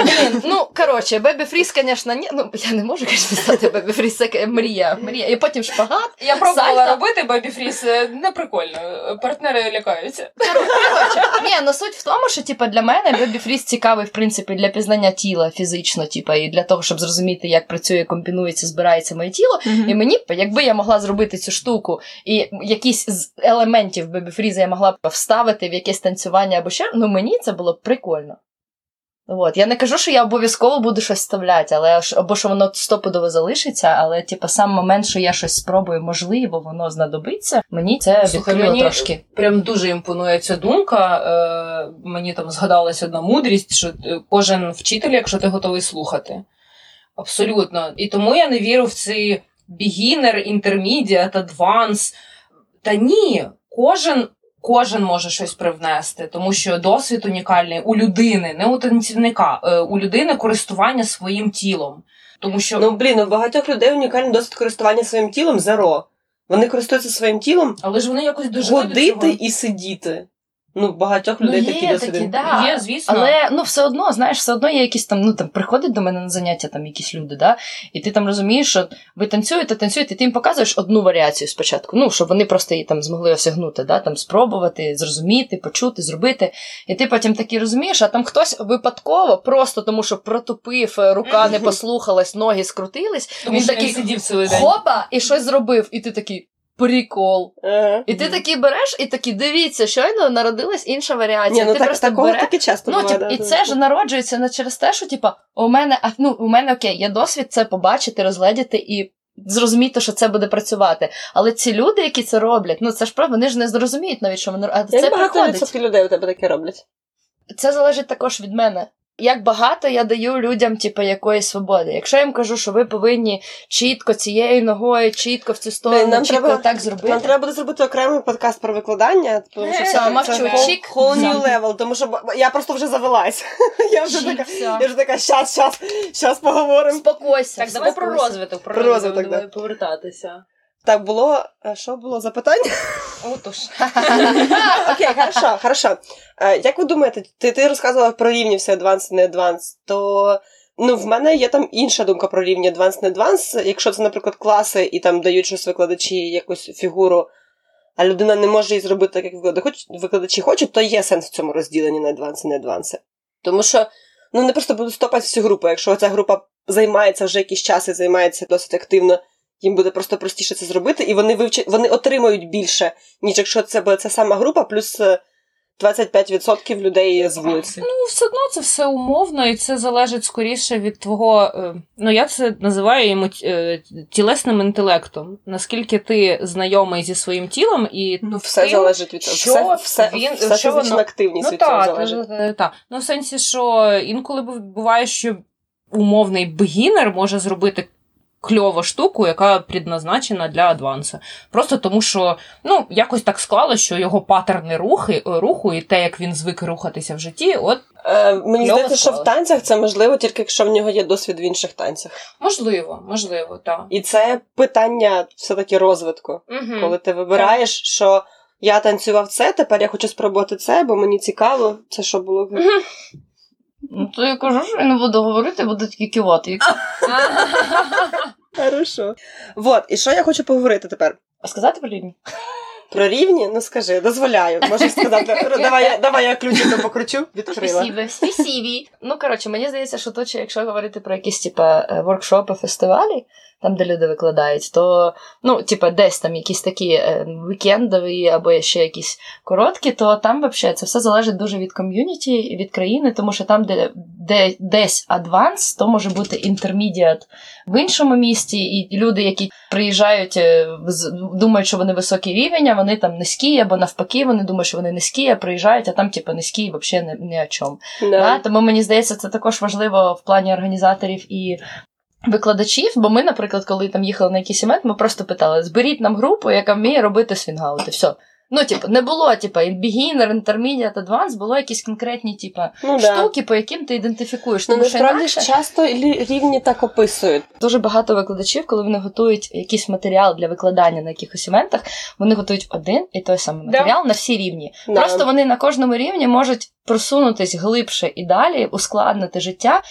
Блін, ну коротше, Бебі Фріз, звісно, ні. Ну я не можу, звісно, стати Бебі Фріз, це мрія. Мрія. І потім шпагат. Я пробувала Сальто. робити бебі фріз, е, не прикольно. Партнери лякаються. Коротше, ні, ну суть в тому, що типа для мене Бебі Фріз цікавий, в принципі, для пізнання тіла фізично, типа, і для того, щоб зрозуміти, як працює, комбінується, збирається моє тіло. І мені, якби я могла зробити цю штуку, і якісь з елементів Бебі Фріза я могла б вставити в якесь танцювання або ще, ну мені це було б прикольно. От. Я не кажу, що я обов'язково буду щось вставляти, але або що воно стопудово залишиться, але типу, сам момент, що я щось спробую, можливо, воно знадобиться, мені це Слухай, мені трошки. прям дуже імпонує ця думка. Е, мені там згадалась одна мудрість, що е, кожен вчитель, якщо ти готовий слухати. Абсолютно. І тому я не вірю в ці beginner, intermediate, advance. Та ні, кожен. Кожен може щось привнести, тому що досвід унікальний у людини, не у танцівника, е, у людини користування своїм тілом. Тому що Ну блін, у багатьох людей унікальний досвід користування своїм тілом зеро. Вони користуються своїм тілом але ж вони якось дуже ходити і сидіти. Ну, багатьох Ну, людей є такі такі, да. Є, звісно. Але ну все одно, знаєш, все одно є якісь там, ну там приходять до мене на заняття там якісь люди, да, і ти там розумієш, що ви танцюєте, танцюєте, і ти їм показуєш одну варіацію спочатку. Ну, щоб вони просто її там змогли осягнути, да, там спробувати, зрозуміти, почути, зробити. І ти потім таки розумієш, а там хтось випадково, просто тому що протупив, е, рука не послухалась, ноги скрутились, Тому він такий сидів цілий день. хопа, і щось зробив, і ти такий. Прикол. Ага. І ти такий береш, і такий дивіться, щойно народилась інша варіація. Ні, ну ти так, просто такого береш, таки часто Ну, буває. тип, да, і да, це да. ж народжується не через те, що типа, у мене, а, ну, у мене окей, є досвід це побачити, розгледіти і зрозуміти, що це буде працювати. Але ці люди, які це роблять, ну це ж правда, вони ж не зрозуміють навіть, що вони а це Як приходить. людей у тебе таке роблять? Це залежить також від мене. Як багато я даю людям, типу, якоїсь свободи. Якщо я їм кажу, що ви повинні чітко цією ногою, чітко в цю сторону, нам чітко треба- так зробити. Нам треба буде зробити окремий подкаст про викладання, тому що Е, це, мовчу, це whole, new Все. level, тому що я просто вже завелась. Я вже Чік, така, все. я вже така, щас, щас, щас поговоримо. Спокойся. Так, давай про розвиток, про, Про розвиток, повертатися. Так, було, а що було запитання? Отож. Окей, хорошо, хорошо. Е, Як ви думаєте, ти, ти розказувала про рівні все advanced, не advanced, то ну, в мене є там інша думка про рівні advanced, не advanced. Якщо це, наприклад, класи і там дають щось викладачі, якусь фігуру, а людина не може її зробити так, як викладачі хочуть- то є сенс в цьому розділенні на advanced, не advanced. Тому що ну, не просто будуть стопати всю групу. Якщо ця група займається вже якийсь час і займається досить активно, їм буде просто простіше це зробити, і вони вивчать, вони отримають більше, ніж якщо це буде ця сама група, плюс е, 25% людей з вулиці. Ну, все одно це все умовно, і це залежить скоріше від твого. е, Ну, я це називаю йому е, тілесним інтелектом. Наскільки ти знайомий зі своїм тілом, і Ну, все тим, залежить від того. що Все, все, він- все що воно- активність Ну від цього залежить. так. Та. Ну, в сенсі, що інколи буває, що умовний бегінер може зробити кльову штуку, яка предназначена для адванса. Просто тому, що ну, якось так склалося, що його паттерни рухи, руху і те, як він звик рухатися в житті, от Е, мені здається, що в танцях це можливо тільки якщо в нього є досвід в інших танцях. можливо, можливо, так. І це питання все-таки розвитку. Угу. Коли ти вибираєш, що я танцював це, тепер я хочу спробувати це, бо мені цікаво, це що було. Ну, то я кажу, що я не буду говорити, буду тільки кивати. Хорошо. Вот, і що я хочу поговорити тепер? А сказати про рівні? Про рівні? Ну скажи, дозволяю. Можеш сказати, давай, я- давай я ключиком покручу, відкрила. Спасибо, спасибо. Ну, коротше, мені здається, що точно, якщо говорити про якісь, типа, е, воркшопи, фестивалі, там, де люди викладають, то, ну, типа, десь там якісь такі е, вікендові або ще якісь короткі, то там взагалі це все залежить дуже від ком'юніті від країни, тому що там, де, де десь advanced, то може бути intermediate в іншому місті, і люди, які приїжджають, е, думають, що вони високий рівень, а вони там низькі, або навпаки, вони думають, що вони низькі, а приїжджають, а там, типу, низькі і взагалі ні, ні о чому. Да. Да? Тому мені здається, це також важливо в плані організаторів і. Викладачів, бо ми, наприклад, коли там їхали на якийсь івент, ми просто питали: зберіть нам групу, яка вміє робити swingout и. Все. Ну, типу, не було, типу, beginner, intermediate, advanced, було якісь конкретні, типу, Ну, да. штуки, по яким ти ідентифікуєш. Ну, Тому що насправді інакше часто рівні так описують. дуже багато викладачів, коли вони готують якийсь матеріал для викладання на якихось івентах, вони готують один і той самий Да. матеріал на всі рівні. Да. Просто вони на кожному рівні можуть просунутись глибше і далі, ускладнити життя.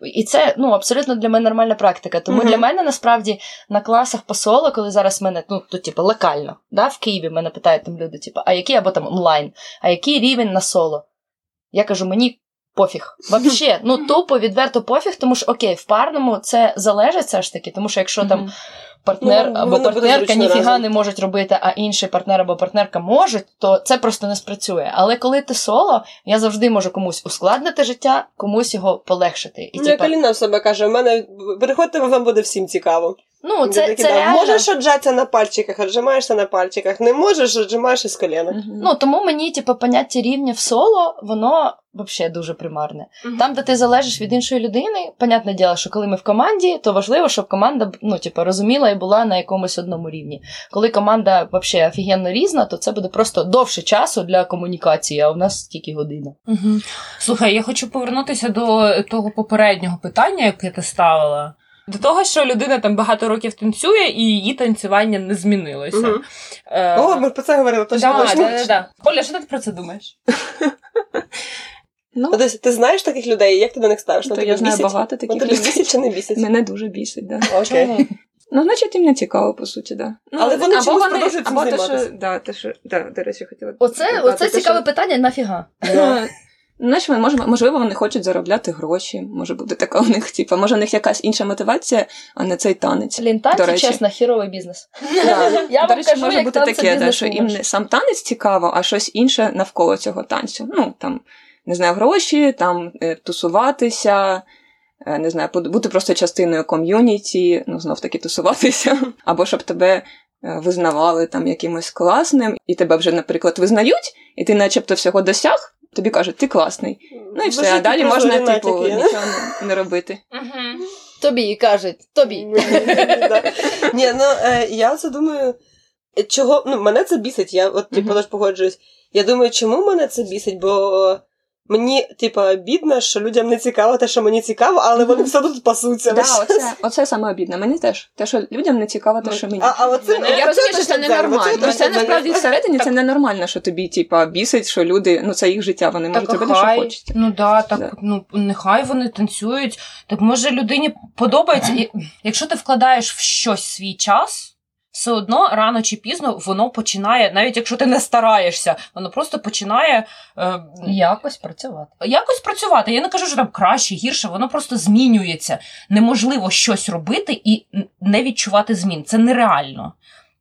І це ну абсолютно для мене нормальна практика. Тому Мгм. для мене насправді на класах посола, коли зараз мене ну тут, типу, локально, да, в Києві мене питають там люди, типу, а який або там онлайн, а який рівень на соло? Я кажу, мені пофіг. Вообще, ну тупо відверто пофіг, тому що окей, в парному це залежить все ж таки, тому що якщо там партнер Ну, або партнерка ніфіга не можуть робити, а інший партнер або партнерка можуть, то це просто не спрацює. Але коли ти соло, я завжди можу комусь ускладнити життя, комусь його полегшити. І Ну, як типа, Аліна в себе каже, в мене приходьте, вам буде всім цікаво. Ну це, це да, реально. Можеш отжатися на пальчиках, отжимаєшся на пальчиках. Не можеш, отжимаєш із коліна. Мгм. Ну тому мені, типу, поняття рівня в соло, воно взагалі дуже примарне. Мгм. Там, де ти залежиш від іншої людини, понятне діло, що коли ми в команді, то важливо, щоб команда ну, типу, розуміла і була на якомусь одному рівні. Коли команда взагалі офігенно різна, то це буде просто довше часу для комунікації, а у нас тільки година. Угу. Слухай, я хочу повернутися до того попереднього питання, яке ти ставила. До того, що людина там багато років танцює, і її танцювання не змінилося. Мгм. Е, О, ми про це говорили, точно. да, да, да, да. Оля, що ти про це думаєш? Ну, Тобто, ти знаєш таких людей, як ти до них ставиш? то Ну, я знаю бісять? багато таких людей. бісять чи не бісять? Мене дуже бісить, да. Окей. Чому? Ну, значить, їм не цікаво, по суті, да. Ну, Але вони або чомусь вони- продовжують цим або те, що, да, те, що, да, до речі, хотіла. Оце, оце те, цікаве що- питання нафіга. Да. Ну, Знаєш, може, можливо, вони хочуть заробляти гроші. Може бути така у них, типу, може, у них якась інша мотивація, а не цей танець. Блін, До речі. чесно, хіровий бізнес. Да. Я До речі, кажу, може як бути таке, да, що їм не сам танець цікаво, а щось інше навколо цього танцю. Ну, там, не знаю, гроші, там е, тусуватися, е, не знаю, бути просто частиною ком'юніті, ну, знов таки тусуватися, або щоб тебе е, визнавали там якимось класним, і тебе вже, наприклад, визнають, і ти начебто всього досяг, тобі кажуть, ти класний. Ну і все, а далі можна, типу, натяки. нічого не, не робити. Угу. Тобі кажуть, тобі. Ні, ну е, я це думаю, чого ну мене це бісить. Я от типу теж погоджуюсь. Я думаю, чому мене це бісить, бо мені, типу, бідно, що людям не цікаво те, що мені цікаво, але вони все тут пасуться. Да, оце, оце саме обідне. Мені теж. Те, що людям не цікаво, те, що мені. А, а оце, Мене- Я розумію, що це ненормально. точно Це насправді всередині це ненормально, що тобі, типа, бісить, що люди, ну це їх життя, вони можуть робити, що хочуть. Ну да, так, Да. ну нехай вони танцюють. Так може людині подобається. Якщо ти вкладаєш в щось свій час, все одно рано чи пізно воно починає, навіть якщо ти не стараєшся, воно просто починає е, Якось працювати. якось працювати. Я не кажу, що там краще, гірше, воно просто змінюється. Неможливо щось робити і не відчувати змін. Це нереально.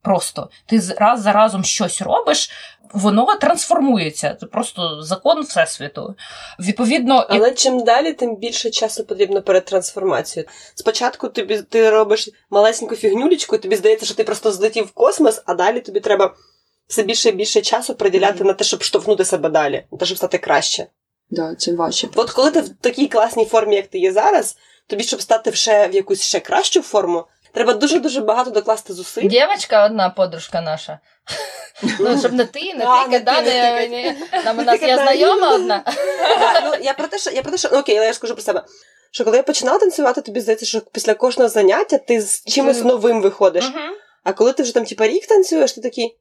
Просто ти з- раз за разом щось робиш, воно трансформується. Це просто закон всесвіту. Відповідно, як- Але чим далі, тим більше часу потрібно перед трансформацією. Спочатку тобі ти робиш малесеньку фігнюлечку, і тобі здається, що ти просто злетів в космос, а далі тобі треба все більше і більше часу приділяти на те, щоб штовхнути себе далі, на те, щоб стати краще. Да, це важче. От коли ти в такій класній формі, як ти є зараз, тобі, щоб стати ще в якусь ще кращу форму, треба дуже дуже багато докласти зусиль. Дівчинка одна подружка наша. Ну, щоб не ти, не А, ти, не ти, не не, там у нас є знайома одна. Ну, я про те, що я про те, що окей, але я скажу про себе. Що коли я починала танцювати, тобі здається, що після кожного заняття ти з чимось новим виходиш. А коли ти вже там типа рік танцюєш, ти такий.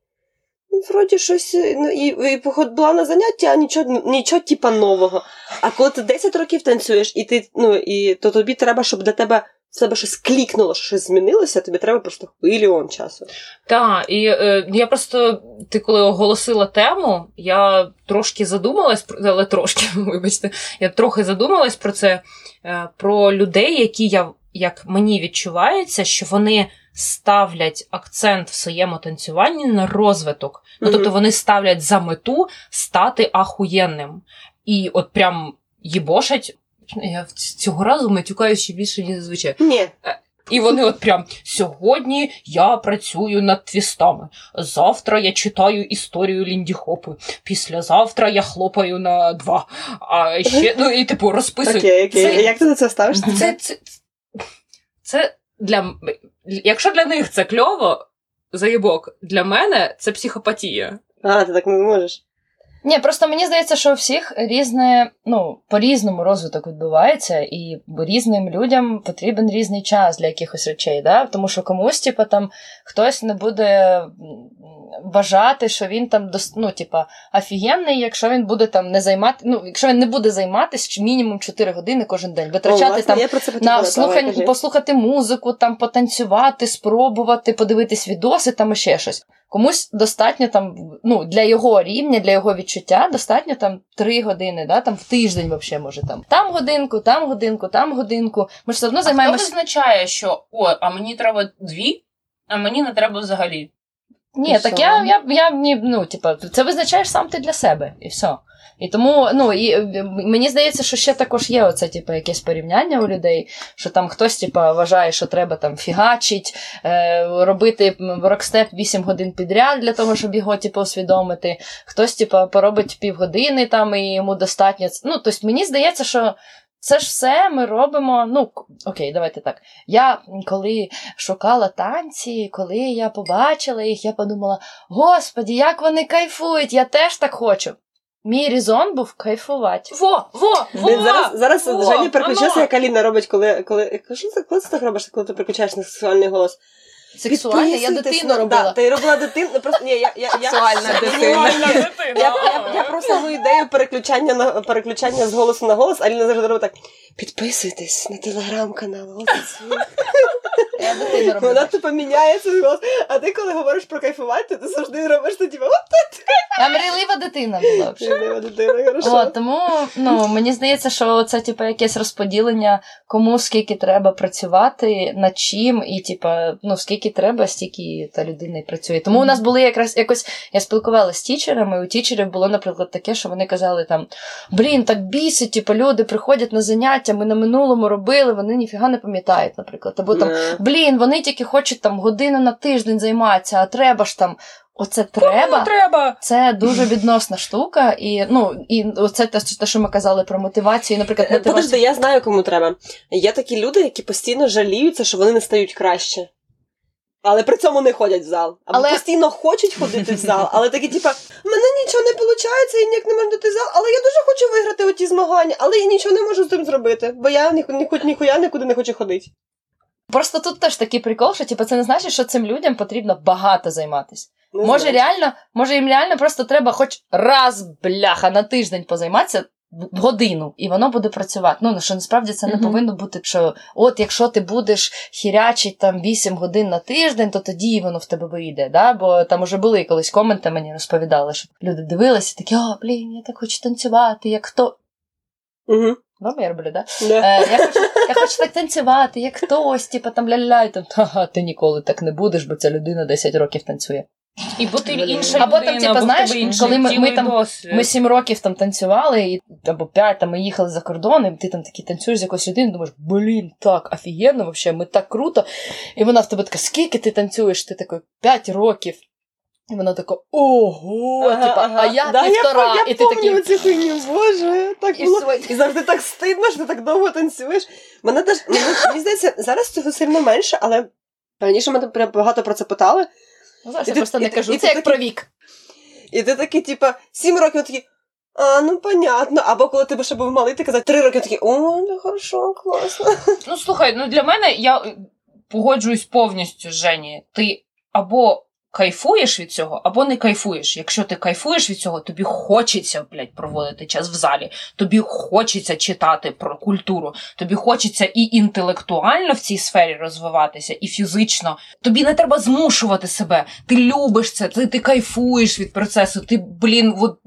Ну, вроді щось, е, ну і, і поход була на заняття, а нічого, нічого типа нового. А коли ти 10 років танцюєш, і ти, ну, і то тобі треба, щоб для тебе в себе щось клікнуло, що щось змінилося, тобі треба просто хвиліон часу. Так, і е, я просто, ти коли оголосила тему, я трошки задумалась, але трошки, вибачте, я трохи задумалась про це, е, про людей, які я, як мені відчувається, що вони ставлять акцент в своєму танцюванні на розвиток. Ну, тобто вони ставлять за мету стати ахуєнним. І от прям їбошать. Я цього разу матюкаю ще більше, ніж зазвичай. Ні, І вони от прям сьогодні я працюю над твістами. Завтра я читаю історію Лінді Хопи. Післязавтра я хлопаю на два. А ще ну і типу розписую. окей, окей. Це- Як ти на це ставиш? Це, це, це для якщо для них це кльово, заєбок, для мене це психопатія. А, ти так не зможеш. Ні, просто мені здається, що у всіх різне, ну, по-різному розвиток відбувається, і різним людям потрібен різний час для якихось речей, да? тому що комусь, типу, там хтось не буде вважати, що він там ну, типа, офігенний, якщо він буде там не займати, ну, якщо він не буде займатися мінімум 4 години кожен день, витрачати О, власне, там на слухань, послухати музику, там потанцювати, спробувати, подивитись відоси там ще щось. Комусь достатньо там, ну, для його рівня, для його відчуття, достатньо там три години, да, там в тиждень взагалі може там. Там годинку, там годинку, там годинку. Ми ж все одно займаємося. Хто визначає, що о, а мені треба дві, а мені не треба взагалі. Ні, і так я, я, я, ну, типа, це визначаєш сам ти для себе, і все. І тому ну, і, е, мені здається, що ще також є оце, типу, якесь порівняння у людей, що там хтось типу, вважає, що треба там фігачить, е, робити рокстеп 8 годин підряд для того, щоб його типу, усвідомити. Хтось типу, поробить півгодини там і йому достатньо. Ну, тобто, мені здається, що. Це ж все ми робимо. Ну, окей, давайте так. Я коли шукала танці, коли я побачила їх, я подумала: Господі, як вони кайфують, я теж так хочу. Мій резон був кайфувати. Во, во, во! Зараз зараз во, Женя переключився, як Аліна робить, коли коли, коли ти так робиш, коли ти переключаєш на сексуальний голос. Сексуальна, я дитину робила. Да, ти робила дитину, просто ні, я, я, Сексуальна я, дитина. Я, я, я просто ідею переключання на переключання з голосу на голос, Аліна завжди робить так. Підписуйтесь на телеграм-канал. Дитину. Вона типу міняє свій голос. А ти коли говориш про кайфувати, ти завжди робиш то от Я мрійлива дитина була. Мрійлива дитина, хорошо. От, тому ну, мені здається, що це типу, якесь розподілення, кому скільки треба працювати, над чим, і типу, ну, скільки треба, стільки та людина і працює. Тому mm-hmm. у нас були якраз якось, я спілкувалася з тічерами, у тічерів було, наприклад, таке, що вони казали там: блін, так бісить, типу, люди приходять на заняття, ми на минулому робили, вони ніфіга не пам'ятають, наприклад. Або там. Блін, вони тільки хочуть там годину на тиждень займатися, а треба ж там. Оце треба, треба. Це дуже відносна штука, і ну і оце те, те, що ми казали про мотивацію. Наприклад, мотивацію. Подожди, я знаю, кому треба. Є такі люди, які постійно жаліються, що вони не стають краще. Але при цьому не ходять в зал. Або але... постійно хочуть ходити в зал, але такі, типа, мене нічого не виходить, я ніяк не можу дати в зал, але я дуже хочу виграти оті змагання, але я нічого не можу з цим зробити, бо я ні, ні, ніхуя нікуди не хочу ходити. Просто тут теж такий прикол, що типу, це не значить, що цим людям потрібно багато займатися. Не може, знаю. реально, може, їм реально просто треба хоч раз, бляха, на тиждень позайматися годину, і воно буде працювати. Ну, що насправді це не повинно бути, що от якщо ти будеш хірячить там 8 годин на тиждень, то тоді воно в тебе вийде. Да? Бо там уже були колись коменти, мені розповідали, що люди дивилися, такі, о, блін, я так хочу танцювати, як хто. Угу. Добре, я роблю, да? Yeah. Е, я, хочу, я хочу так танцювати, як хтось, типу там ля-ля, і там, ага, ти ніколи так не будеш, бо ця людина 10 років танцює. І бо ти інша Або людина, там, типу, знаєш, коли ми, ми там ми 7 років там танцювали, і, або 5, там ми їхали за кордон, і ти там такий танцюєш з якоюсь людиною, думаєш, блін, так офігенно, вообще, ми так круто. І вона в тебе така, скільки ти танцюєш? Ти такий 5 років. І вона така, ого, ага, типа, ага. а я да, півтора. Я, і ти такий... цю хуйню, боже, так і, було. свої... і завжди так стидно, що ти так довго танцюєш. Мене теж, мені здається, зараз цього сильно менше, але раніше мене прям багато про це питали. Ну, зараз і я ти, просто і, не кажу, і, це як про вік. І ти такий, типа, сім років такий, а, ну понятно. Або коли ти ще був малий, ти казав три роки такий, о, ну хорошо, класно. Ну слухай, ну для мене я погоджуюсь повністю Жені. Ти або кайфуєш від цього, або не кайфуєш. Якщо ти кайфуєш від цього, тобі хочеться блядь, проводити час в залі, тобі хочеться читати про культуру, тобі хочеться і інтелектуально в цій сфері розвиватися, і фізично. Тобі не треба змушувати себе. Ти любиш це, ти, ти кайфуєш від процесу. Ти, блін, от.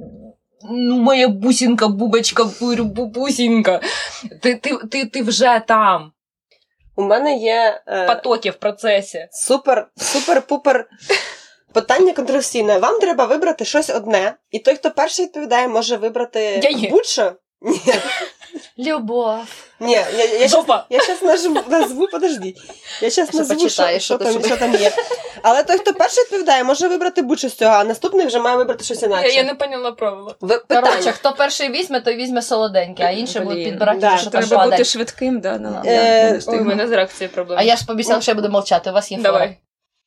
Ну, моя бусінка, бубочка, бубусінка. Ти, ти, ти, ти вже там. У мене є е, потоки в процесі. Супер, супер-пупер питання контроверсійне. Вам треба вибрати щось одне, і той, хто перший відповідає, може вибрати будь-що. Ні. Любов. Ні, я, я, я, щас, я щас назву, назву, подожди. Я щас назву, що, що, там, що там є. Але той, хто перший відповідає, може вибрати будь-що з цього, а наступний вже має вибрати щось інакше. Я, я не поняла правила. Ви, Коротше, хто перший візьме, той візьме солоденьке, а інші будуть підбирати, да, що там Треба бути швидким, да, ну, е, Ой, у мене з реакцією проблеми. А я ж пообіцяла, що я буду мовчати, у вас є Давай.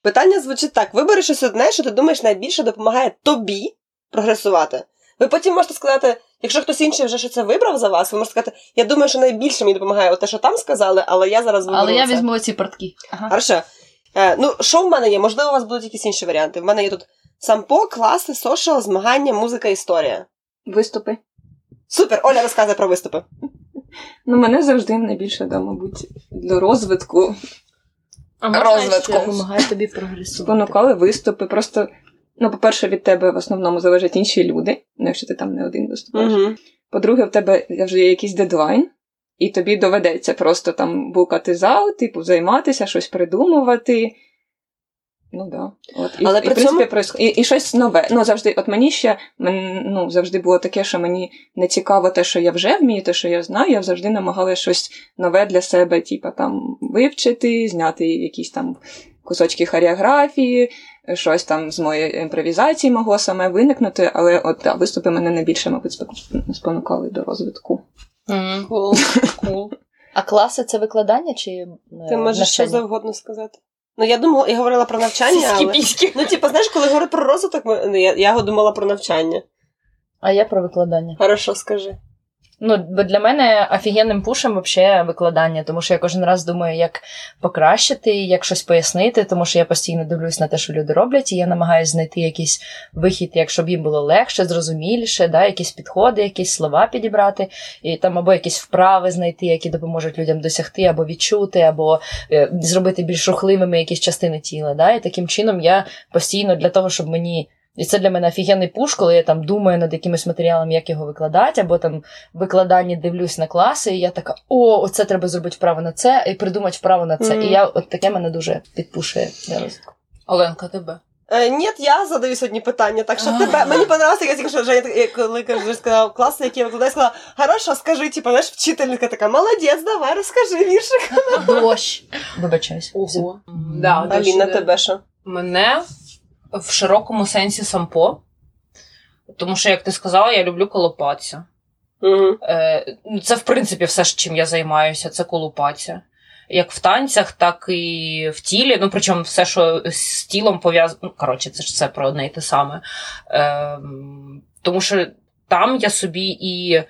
Питання звучить так: вибери щось одне, що ти думаєш найбільше допомагає тобі прогресувати. Ви потім можете сказати, якщо хтось інший вже що це вибрав за вас, ви можете сказати, я думаю, що найбільше мені допомагає те, що там сказали, але я зараз виберу Але я це. візьму ці портки. Ага. Хорошо. Е, ну, що в мене є? Можливо, у вас будуть якісь інші варіанти. В мене є тут сампо, класи, сошал, змагання, музика, історія. Виступи. Супер! Оля розказує про виступи. Ну, мене завжди найбільше, да, мабуть, для розвитку А можна Розвитку. Допомагає тобі прогресувати. спонукали виступи. Просто, ну, по-перше, від тебе в основному залежать інші люди, ну, якщо ти там не один виступаєш. Угу. По-друге, в тебе вже є якийсь дедлайн, і тобі доведеться просто там букати зал, типу, займатися, щось придумувати. Ну да. От. І, Але і, при в принципі, цьому- происход- і, і щось нове. Ну, завжди, от мені ще мен, ну, завжди було таке, що мені не цікаво те, що я вже вмію, те, що я знаю. Я завжди намагалася щось нове для себе, типу, там вивчити, зняти якісь там кусочки хореографії, щось там з моєї імпровізації могло саме виникнути, але от да, виступи мене найбільше, мабуть, спонукали до розвитку. Мгм. Кул. Кул. А класи це викладання чи е, Ти можеш що завгодно сказати. Ну, я думала, я говорила про навчання, але... Ну, типу, знаєш, коли говорю про розвиток, ну, я, я думала про навчання. А я про викладання. Хорошо, скажи. Ну, бо для мене офігенним пушем вообще викладання, тому що я кожен раз думаю, як покращити, як щось пояснити, тому що я постійно дивлюсь на те, що люди роблять, і я намагаюся знайти якийсь вихід, як щоб їм було легше, зрозуміліше, да, якісь підходи, якісь слова підібрати, і там або якісь вправи знайти, які допоможуть людям досягти, або відчути, або е, зробити більш рухливими якісь частини тіла. Да? І таким чином я постійно для того, щоб мені. І це для мене офігенний пуш, коли я там думаю над якимось матеріалом, як його викладати, або там викладанні дивлюсь на класи, і я така: о, оце треба зробити вправо на це, і придумати вправо на це. Мгм. І я от таке мене дуже підпушує для розвитку. Оленка, тебе. Е, ні, я задаю сьогодні питання, так що тебе мені понравилося, як що Женя, коли кажу, сказав класи, які я викладаю, сказала, хорошо, скажи, типу, знаєш, вчителька така, молодець, давай, розкажи віршик. Дощ. Вибачаюсь. Ого. Да, Аліна, тебе що? Мене в широкому сенсі сампо. Тому що, як ти сказала, я люблю колопатися. Угу. Е, ну, це, в принципі, все, чим я займаюся, це колупація. Як в танцях, так і в тілі. Ну, причому все, що з тілом пов'язано. Ну, коротше, це ж все про одне і те саме. Е, тому що там я собі і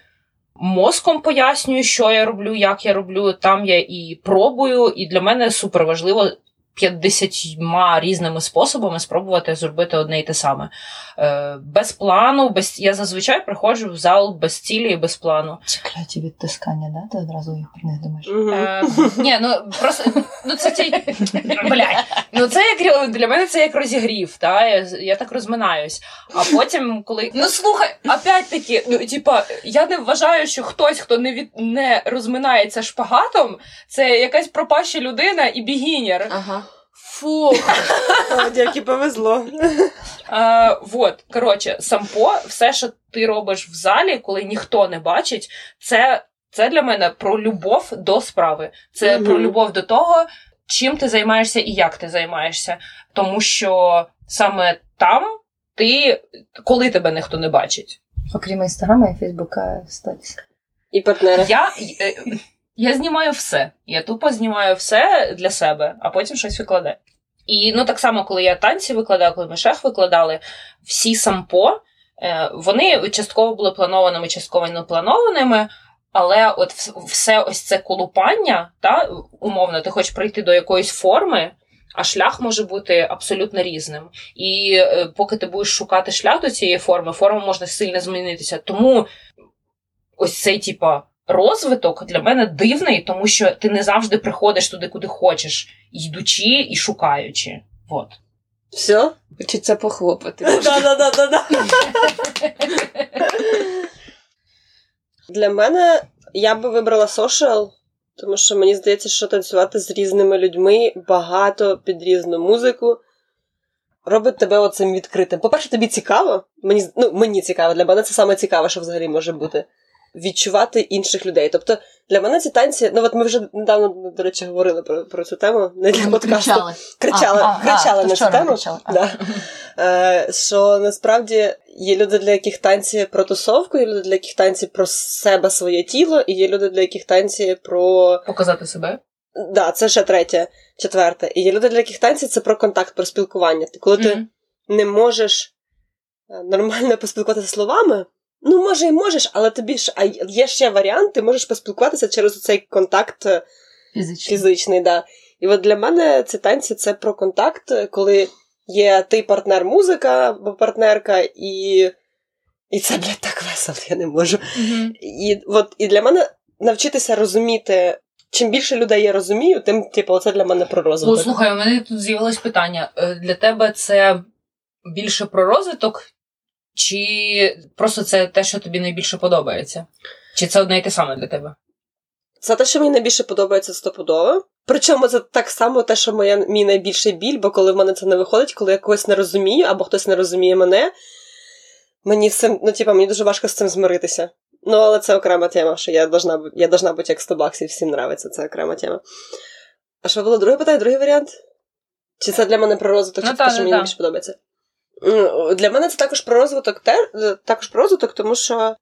мозком пояснюю, що я роблю, як я роблю. Там я і пробую, і для мене супер важливо 50 різними способами спробувати зробити одне і те саме. Е, без плану, без я зазвичай приходжу в зал без цілі і без плану. Ці кляті відтискання, да? Ти одразу їх про них думаєш. Е, ні, ну просто ну це ті, блядь, ну це як для мене це як розігрів, та я, я так розминаюсь. А потім, коли ну слухай, опять таки, ну типа, я не вважаю, що хтось, хто не від не розминається шпагатом, це якась пропаща людина і бігінер. Ага. Фу. Дяки, повезло. А, вот, коротше, сампо, все, що ти робиш в залі, коли ніхто не бачить, це, це для мене про любов до справи. Це Мгм. про любов до того, чим ти займаєшся і як ти займаєшся. Тому що саме там ти, коли тебе ніхто не бачить. Окрім інстаграма і Фейсбука, статіс. І партнери. Я, е, я знімаю все. Я тупо знімаю все для себе, а потім щось викладаю. І ну так само, коли я танці викладаю, коли ми шеф викладали, всі сампо, е, вони частково були планованими, частково не планованими. Але от все ось це колупання, та умовно, ти хочеш прийти до якоїсь форми, а шлях може бути абсолютно різним. І е, поки ти будеш шукати шлях до цієї форми, форма може сильно змінитися. Тому ось цей, типа, розвиток для мене дивний, тому що ти не завжди приходиш туди, куди хочеш, йдучи і шукаючи. Вот. Все? Хочеться похлопати. Да-да-да-да-да. Для мене я би вибрала social, тому що мені здається, що танцювати з різними людьми багато під різну музику. Робить тебе оцим відкритим. По-перше, тобі цікаво. Мені, ну, мені цікаво, для мене це саме цікаве, що взагалі може бути. Відчувати інших людей. Тобто для мене ці танці, ну от ми вже недавно, до речі, говорили про, про цю тему, не для подкасту. Кричали, А, а, кричали а, на цю тему. кричали. Да. Е, що насправді є люди, для яких танці про тусовку, є люди, для яких танці про себе, своє тіло, і є люди, для яких танці про Показати себе. Да, це ще третє, четверте. І є люди, для яких танці це про контакт, про спілкування. Коли ти не можеш е, нормально поспілкуватися словами, ну, може, і можеш, але тобі ж а є ще варіант, ти можеш поспілкуватися через цей контакт е, Фізично. фізичний, да. І от для мене ці танці це про контакт, коли є ти партнер музика або партнерка, і, і це, блядь, так весело, я не можу. Мгм. І, от, і для мене навчитися розуміти. Чим більше людей я розумію, тим, типу, це для мене про розвиток. Ну, слухай, у мене тут з'явилось питання. Е, Для тебе це більше про розвиток, чи просто це те, що тобі найбільше подобається? Чи це одне і те саме для тебе? Це те, що мені найбільше подобається стопудово. Причому це так само те, що моя, мій найбільший біль, бо коли в мене це не виходить, коли я когось не розумію, або хтось не розуміє мене, мені з цим, ну, типа, мені дуже важко з цим змиритися. Ну, але це окрема тема, що я должна, я должна бути як 100 баксів, всім нравиться, це окрема тема. А що було друге питання, другий варіант? Чи це для мене про розвиток, Ну, чи те, що мені та. найбільше подобається? Для мене це також про розвиток, те, також про розвиток, тому що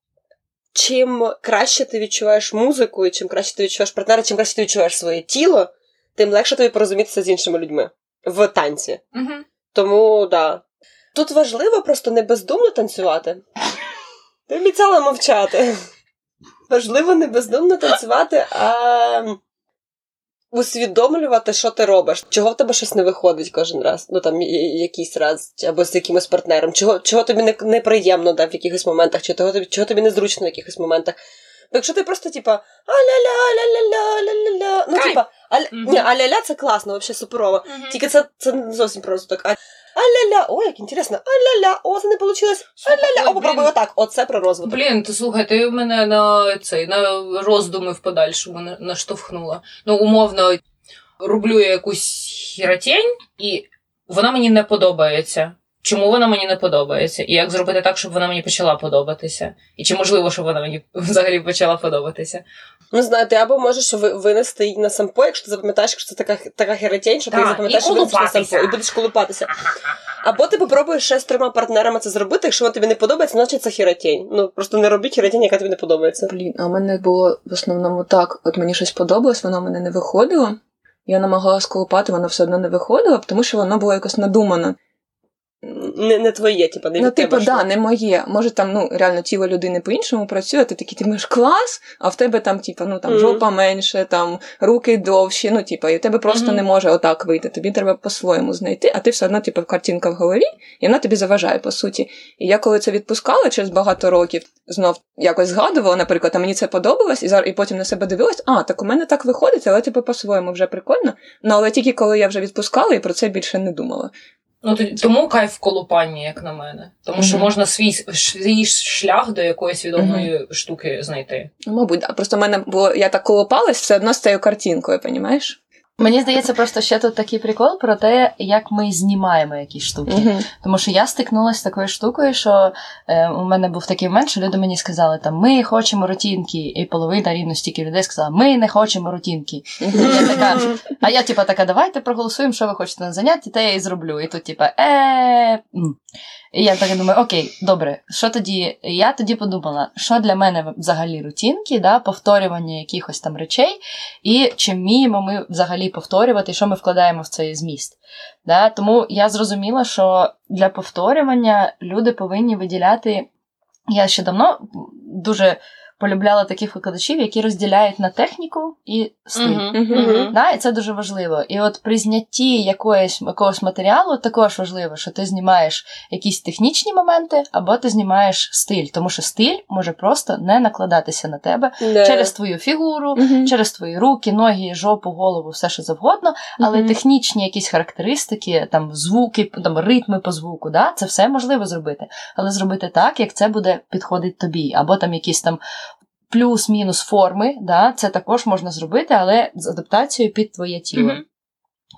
чим краще ти відчуваєш музику, і чим краще ти відчуваєш партнера, чим краще ти відчуваєш своє тіло, тим легше тобі порозумітися з іншими людьми в танці. Угу. Тому да. Тут важливо просто не бездумно танцювати. Ти обіцяла мовчати. Важливо не бездумно танцювати, а усвідомлювати, що ти робиш, чого в тебе щось не виходить кожен раз, ну там якийсь раз, або з якимось партнером, чого, чого тобі не, неприємно да, в якихось моментах, чи того тобі, чого тобі незручно в якихось моментах. Бо якщо ти просто, типа, а-ля-ля, ля-ля-ля, ля-ля-ля, ну, типа, а, Мгм. ні, а-ля-ля це класно, взагалі суперово. Тільки це, це не зовсім просто розвиток. А-ля-ля, о, як інтересно, а-ля-ля, о, це не вийшло. А-ля-ля, о, попробуй отак. Оце про розвиток. Блін, ти слухай, ти мене на цей на роздуми в подальшому на- наштовхнула. Ну, умовно, роблю я якусь хіротень, і вона мені не подобається. Чому вона мені не подобається? І як зробити так, щоб вона мені почала подобатися? І чи можливо, щоб вона мені взагалі почала подобатися? Ну, знаю, ти або можеш винести її на сампо, якщо ти запам'ятаєш, що це така, така херотень, що ти запам'ятаєш і винесеш на сампо, і будеш колупатися. Або ти попробуєш ще з трьома партнерами це зробити, якщо вона тобі не подобається, значить це херотень. Ну, просто не робіть херотень, яка тобі не подобається. Блін, а в мене було в основному так: от мені щось подобалось, воно в мене не виходило. Я намагалась колупати, воно все одно не виходило, тому що воно було якось надумано. Не, не твоє, типа, не Ну, від типу, тебе. да, не моє. Може, там ну реально тіло людини по-іншому працює, ти такий, ти маєш клас, а в тебе там, типу, ну там Мгм. жопа менше, там руки довші, ну, типу, і в тебе просто Мгм. не може отак вийти. Тобі треба по-своєму знайти, а ти все одно, типу, картинка в голові, і вона тобі заважає, по суті. І я коли це відпускала через багато років, знов якось згадувала, наприклад, а мені це подобалось, і зараз і потім на себе дивилась, а, так у мене так виходить, але типу по-своєму вже прикольно. Ну, але тільки коли я вже відпускала і про це більше не думала. Ну, тому кайф в колупанні, як на мене. Тому що Мгм. можна свій, свій шлях до якоїсь відомої штуки знайти. Ну, мабуть, да. Просто в мене було, я так колопалась все одно з цією картинкою, понімаєш? Мені здається, просто ще тут такий прикол про те, як ми знімаємо якісь штуки. Угу. Тому що я стикнулася з такою штукою, що е, у мене був такий момент, що люди мені сказали, там ми хочемо рутінки, і половина рівно стільки людей сказала, ми не хочемо рутінки. Я така, а я, типа, така, давайте проголосуємо, що ви хочете на занятті, те я і зроблю. І тут, типа, е. І я так думаю, окей, добре, що тоді? Я тоді подумала, що для мене взагалі рутінки, да, повторювання якихось там речей, і чи вміємо ми взагалі повторювати, що ми вкладаємо в цей зміст. Да? Тому я зрозуміла, що для повторювання люди повинні виділяти. Я ще давно дуже полюбляла таких викладачів, які розділяють на техніку і стиль. Мгм. Да, і це дуже важливо. І от при знятті якоїсь, якогось матеріалу також важливо, що ти знімаєш якісь технічні моменти, або ти знімаєш стиль, тому що стиль може просто не накладатися на тебе Да. через твою фігуру, через твої руки, ноги, жопу, голову, все що завгодно, але технічні якісь характеристики, там звуки, там ритми по звуку, да, це все можливо зробити. Але зробити так, як це буде підходить тобі, або там якісь там. Плюс-мінус форми, да, це також можна зробити, але з адаптацією під твоє тіло. Мгм.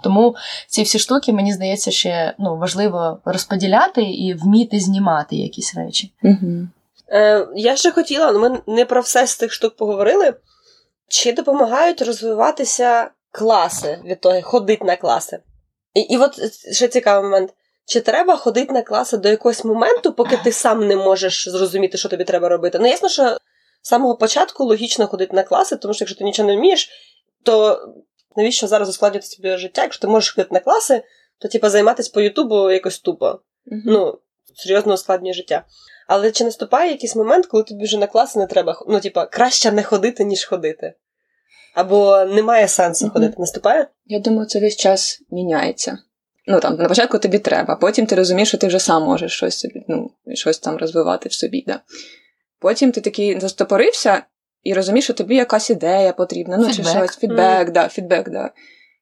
Тому ці всі штуки, мені здається, ще ну, важливо розподіляти і вміти знімати якісь речі. Мгм. Е, я ще хотіла, ну ми не про все з цих штук поговорили. Чи допомагають розвиватися класи від того, ходити на класи? І, і от ще цікавий момент. Чи треба ходити на класи до якогось моменту, поки ти сам не можеш зрозуміти, що тобі треба робити? Ну, ясно, що з самого початку логічно ходити на класи, тому що якщо ти нічого не вмієш, то Навіщо зараз ускладнювати собі життя? Якщо ти можеш ходити на класи, то типу, займатися по Ютубу якось тупо. Мгм. Ну, серйозно ускладнює життя. Але чи наступає якийсь момент, коли тобі вже на класи не треба, ну, типа, краще не ходити, ніж ходити? Або немає сенсу Мгм. ходити. Наступає? Я думаю, це весь час міняється. Ну там на початку тобі треба, потім ти розумієш, що ти вже сам можеш щось собі, ну, щось там розвивати в собі. Да. Потім ти такий застопорився і розумієш, що тобі якась ідея потрібна, ну чи щось, фідбек, да, фідбек, да.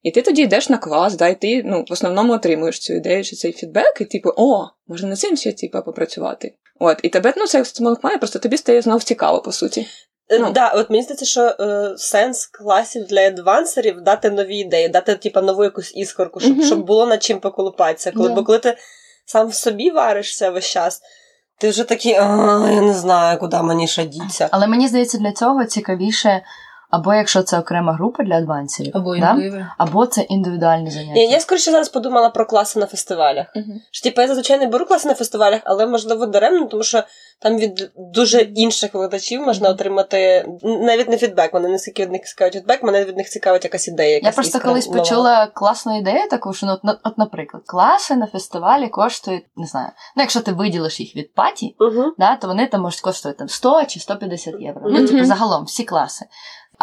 І ти тоді йдеш на клас, да, і ти ну, в основному отримуєш цю ідею чи цей фідбек, і типу, о, можна над цим ще типу, попрацювати. От, і тебе ну, це стимулює, просто тобі стає знов цікаво, по суті. Е, Ну. Да, от мені здається, що е, сенс класів для адвансерів дати нові ідеї, дати типа нову якусь іскорку, щоб, Мгм. щоб було над чим поколупатися. Коли, Да. Бо коли ти сам в собі варишся весь час, ти вже такий, я не знаю, куди мені ще діться. Але мені здається, для цього цікавіше, або якщо це окрема група для адвансерів, Або да? або це індивідуальні заняття. Я, я скоріше зараз подумала про класи на фестивалях. Угу. Що, типу, я зазвичай не беру класи на фестивалях, але можливо даремно, тому що там від дуже інших викладачів можна отримати навіть не фідбек. Вони не скільки від них цікавить фідбек, мене від них цікавить якась ідея. Якась Я просто іскра колись нова. почула класну ідею таку, що ну, от, от, наприклад, класи на фестивалі коштують, не знаю, ну якщо ти виділиш їх від паті, Угу. да, то вони там можуть коштувати там 100 чи 150 євро. Ну, типу, загалом всі класи.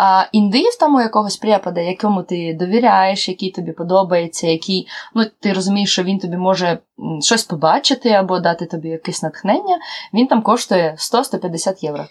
А індив тому якогось препода, якому ти довіряєш, який тобі подобається, який ну ти розумієш, що він тобі може щось побачити або дати тобі якесь натхнення, він там коштує 100-150 євро.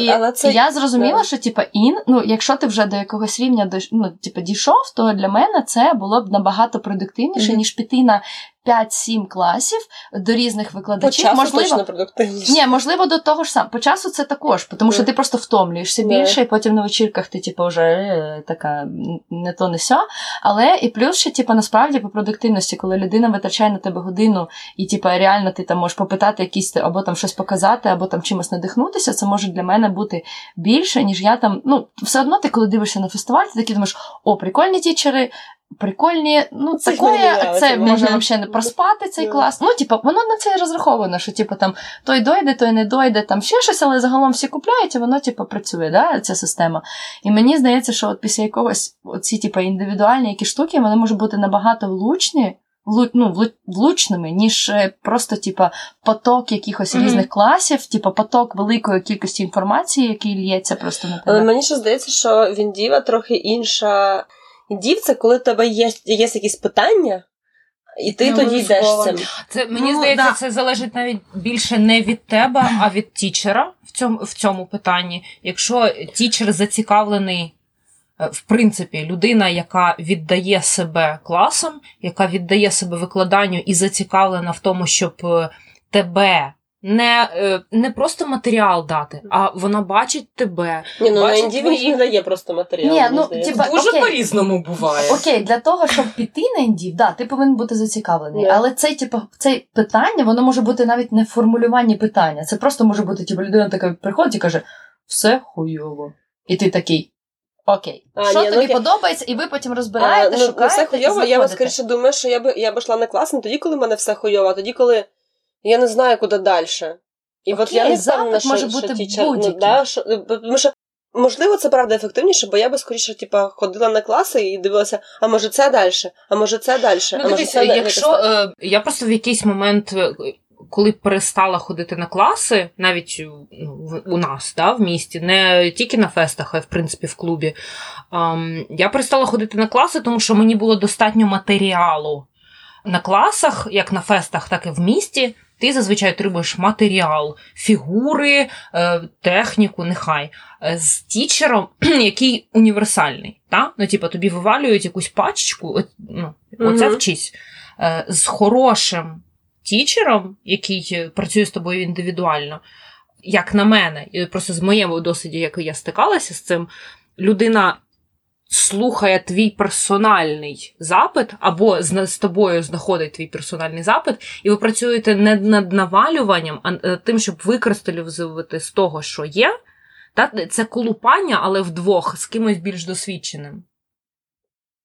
І, але це я зрозуміла, да. що типа ін, ну якщо ти вже до якогось рівня ну, типа, дійшов, то для мене це було б набагато продуктивніше, Мгм. ніж піти на 5-7 класів до різних по викладачів. часу можливо, точно продуктивніше. ні, можливо, до того ж сам. По часу це також, тому що ти просто втомлюєшся більше, і потім на вечірках ти, типу, вже е, така не то, не сьо. Але і плюс ще, типу, насправді по продуктивності, коли людина витрачає на тебе годину, і типу, реально ти там можеш попитати якісь або там щось показати, або там чимось надихнутися, це може для мене бути більше, ніж я там. Ну, все одно ти, коли дивишся на фестиваль, ти такий думаєш, о, прикольні тічери. Прикольні, ну Це таке, це можна взагалі не проспати цей клас. Ну, типу, воно на це і розраховано, що типу там той дойде, той не дойде, там ще щось, але загалом всі купляють, і воно, типу, працює, да, ця система. І мені здається, що от після якогось оці, типу, індивідуальні які штуки, вони можуть бути набагато влучні. влу- Ну, влучними, ніж е, просто, типа, поток якихось Мгм. різних класів, типа поток великої кількості інформації, який лється просто на Але мені ще здається, що Віндіва трохи інша. Індів це коли в тебе є, є якісь питання, і ти Ну, тоді йдеш цим. Це мені Ну, здається, да. це залежить навіть більше не від тебе, а від тічера в цьому в цьому питанні. Якщо тічер зацікавлений, е, в принципі, людина, яка віддає себе класом, яка віддає себе викладанню і зацікавлена в тому, щоб е, тебе. Не, е, не просто матеріал дати, а вона бачить тебе. Ні, ну на Бачить Індіві твої- не дає просто матеріал. Ні, ну, типа, Дуже окей. по-різному буває. Окей, для того, щоб піти на індів, да, ти повинен бути зацікавлений. Да. Але цей, типу, це питання, воно може бути навіть не в формулюванні питання. Це просто може бути, типу, людина така приходить і каже: все хуйово. І ти такий. Окей, А, що ні, ну, тобі окей. подобається, і ви потім розбираєте, ну, ну, шукаєте. все і хуйово, я знаходите. скоріше думаю, що я би я б йшла на клас не тоді, коли в мене все хуйово, а тоді, коли я не знаю, куди далі. І от я не впевнена, що, може що бути тічер, ну, да, що, тому що, можливо, це правда ефективніше, бо я би скоріше типа, ходила на класи і дивилася, а може це далі, а може це далі, Ну, а може це якщо е, я просто в якийсь момент, е, коли перестала ходити на класи, навіть ну, в- у нас, да, в місті, не тільки на фестах, а й в принципі в клубі, я перестала ходити на класи, тому що мені було достатньо матеріалу. На класах, як на фестах, так і в місті, ти зазвичай отримуєш матеріал, фігури, е, техніку, нехай, е, з тічером, який універсальний. Та? Ну, типу, тобі вивалюють якусь пачечку, ну, оце Мгм. вчись, е, з хорошим тічером, який працює з тобою індивідуально, як на мене, і просто з моєму досвіді, як я стикалася з цим, людина слухає твій персональний запит, або з, тобою знаходить твій персональний запит, і ви працюєте не над навалюванням, а над тим, щоб використовувати з того, що є. Та, це колупання, але вдвох з кимось більш досвідченим.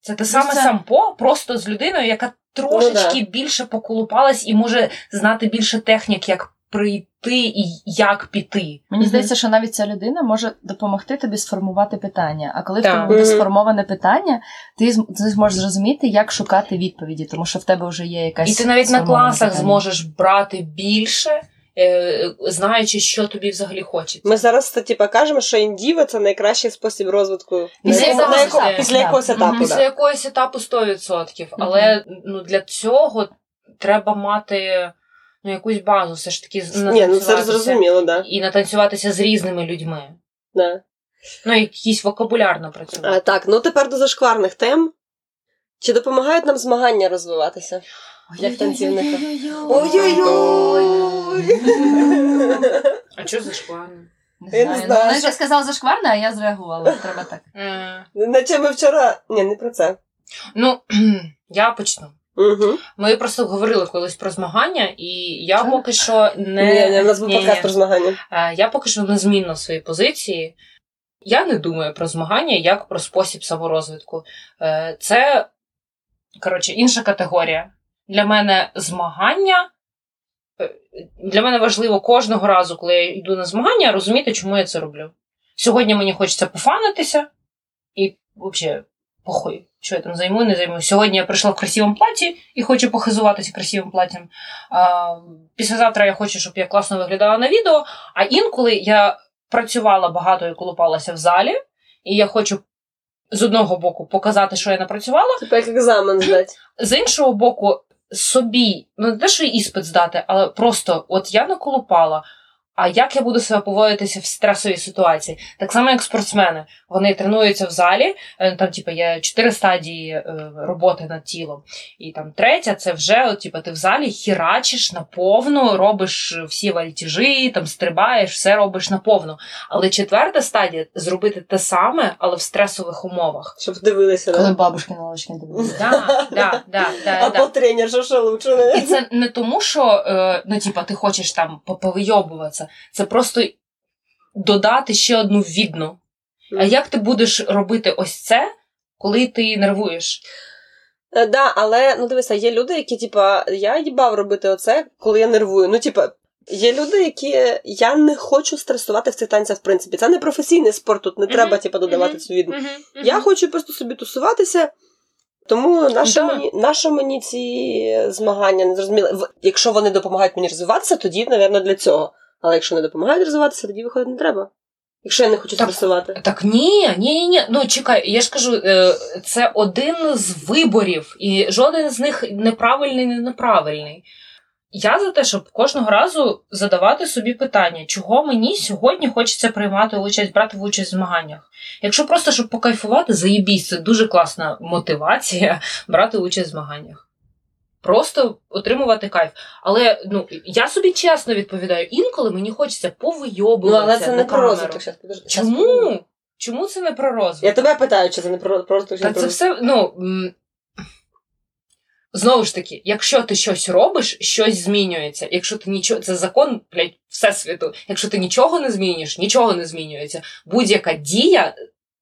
Це те саме це- сампо, просто з людиною, яка трошечки Ну, більше поколупалась і може знати більше технік, як прийти і як піти. Мені здається, що навіть ця людина може допомогти тобі сформувати питання. А коли в Так. тебе буде сформоване питання, ти, зможеш зрозуміти, як шукати відповіді, тому що в тебе вже є якась І ти навіть на класах питання. зможеш брати більше, е, знаючи, що тобі взагалі хочеться. Ми зараз типа кажемо, що індіва це найкращий спосіб розвитку Після якому- етапу, після да. якогось етапу. Після да. якогось етапу 100%. Але ну, для цього треба мати ну, якусь базу, все ж таки Ні, ну це зрозуміло, да. І натанцюватися з різними людьми. да. Ну, якийсь вокабулярно працювати. А, так, ну тепер до зашкварних тем. Чи допомагають нам змагання розвиватися? Як танцівника? Ой-ой-ой! А що за шкварно? Не Я не знаю. знаю, Ну, Вона що- ж сказала зашкварне, а я зреагувала. Треба так. Е, Наче ми вчора. Ні, не про це. Ну, я почну. Угу. Ми просто говорили колись про змагання, і я Так. поки що не. Ні, ні, у нас був подкаст про змагання. Е, Я поки що незмінна в своїй позиції. Я не думаю про змагання як про спосіб саморозвитку. Е, Це, коротше, інша категорія. Для мене змагання. е, Для мене важливо кожного разу, коли я йду на змагання, розуміти, чому я це роблю. Сьогодні мені хочеться пофанитися, і взагалі, похуй, що я там займу, не займу. Сьогодні я прийшла в красивому платі і хочу похизуватися красивим платтям. А, післязавтра я хочу, щоб я класно виглядала на відео. А інколи я працювала багато і колупалася в залі, і я хочу з одного боку показати, що я напрацювала, Типа як екзамен здати. з іншого боку, собі, ну не те, що іспит здати, але просто от я наколупала. А як я буду себе поводитися в стресовій ситуації? Так само, як спортсмени. Вони тренуються в залі, е, там, типу, є чотири стадії е, роботи над тілом. І там третя це вже, от, типу, ти в залі хірачиш наповну, робиш всі вальтіжі, там стрибаєш, все робиш наповну. Але четверта стадія зробити те саме, але в стресових умовах. Щоб дивилися, Коли да? бабушки на лавочки дивилися. Да, да, да, да, А да. по тренер, що лучше, І це не тому, що е, ну, типа, ти хочеш там повийобуватися. Це просто додати ще одну відну. А як ти будеш робити ось це, коли ти нервуєш? Е, Да, але ну дивися, є люди, які, типа, я їбав робити оце, коли я нервую. Ну, типа, є люди, які я не хочу стресувати в цих танцях, в принципі. Це не професійний спорт, тут не Мгм, треба, типа, додавати мгм, цю відну. Я хочу просто собі тусуватися. Тому нащо, Да. мені, нащо мені ці змагання не зрозуміло. В- Якщо вони допомагають мені розвиватися, тоді, напевно, для цього. Але якщо не допомагають розвиватися, тоді виходить не треба. Якщо я не хочу стресувати. Так ні, ні, ні, ні. Ну чекай, я ж кажу, е, це один з виборів, і жоден з них неправильний, не неправильний. Я за те, щоб кожного разу задавати собі питання, чого мені сьогодні хочеться приймати участь, брати в участь в змаганнях. Якщо просто щоб покайфувати, заєбісь, це дуже класна мотивація брати участь в змаганнях. Просто отримувати кайф. Але ну я собі чесно відповідаю, інколи мені хочеться Ну, але це на не про розвиток. Щас, подожди, щас. Чому? Чому це не про розвиток? Я тебе питаю, чи це не про про розвиток, Та про це все, ну. Знову ж таки, якщо ти щось робиш, щось змінюється. Якщо ти нічого, це закон, блядь, всесвіту. Якщо ти нічого не змінюєш, нічого не змінюється. Будь-яка дія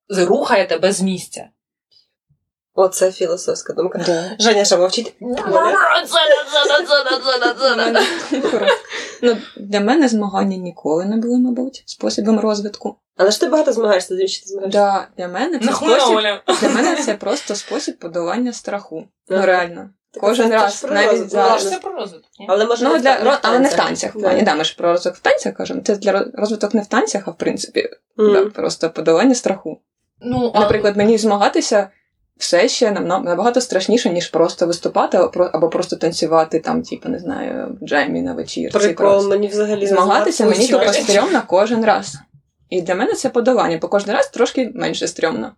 рухає тебе з місця. Оце філософська думка. Да. Женя ще мовчить. Ну, для мене змагання ніколи не були, мабуть, способом розвитку. Але ж ти багато змагаєшся, навіщо ти змагаєшся? Да, для мене це спосіб, для мене це просто спосіб подолання страху. Ну реально. Так Кожен раз, про навіть зараз. Це про розвиток. Але може Ну, не для, в але не в танцях. Да. плані. Да, ми ж про розвиток в танцях кажемо. Це для розвиток не в танцях, а в принципі, да, просто подолання страху. Ну, Наприклад, мені змагатися все ще нам- набагато страшніше, ніж просто виступати або просто танцювати там, типу, не знаю, джемі на вечірці. Прикол, просто. мені взагалі Змагатися не мені тупо стрьомно кожен раз. І для мене це подолання, бо кожен раз трошки менше стрьомно.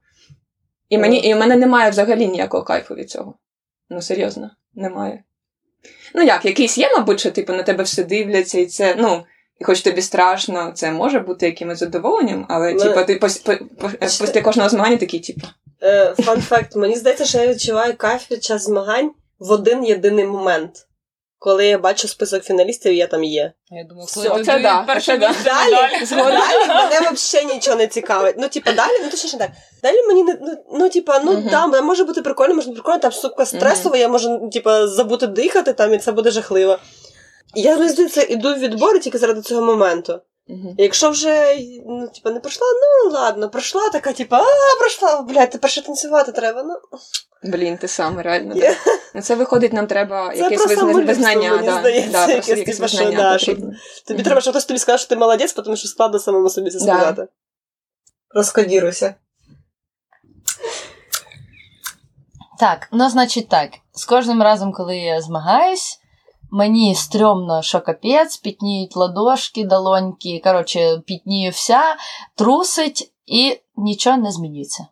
І, мені, і в мене немає взагалі ніякого кайфу від цього. Ну, серйозно, немає. Ну як, якийсь є, мабуть, що типу на тебе все дивляться, і це, ну, і хоч тобі страшно, це може бути якимось задоволенням, але Ну, типу, ти після кожного змагання такий, типу. Е, Фан факт. Мені здається, що я відчуваю кайф під час змагань в один єдиний момент. Коли я бачу список фіналістів, я там є. Я думаю, Все, це да, перше да. Далі, далі мене взагалі нічого не цікавить. Ну, типа, далі, ну точніше так. Далі мені не ну, ну типа, ну да, мене може бути прикольно, може бути прикольно, там сука стресово, я можу, типа, забути дихати там, і це буде жахливо. Я здається, іду в відбори тільки заради цього моменту. І Якщо вже ну, типа, не пройшла, ну ладно, пройшла, така, типа, а, пройшла, блядь, тепер ще танцювати треба. Ну, Блін, ти сам реально. Так. Ну, Це виходить, нам треба Це якесь визна- визнання. мені да. здається, да, якесь, якесь визнання да, що потрібно. тобі Мгм. треба, щоб хтось тобі сказав, що ти молодець, тому що складно самому собі це Да. сказати. Розкодіруйся. Так, ну значить так. З кожним разом, коли я змагаюсь, мені стрьомно, що капець, пітніють ладошки, долоньки, коротше, пітнію вся, трусить і нічого не змінюється.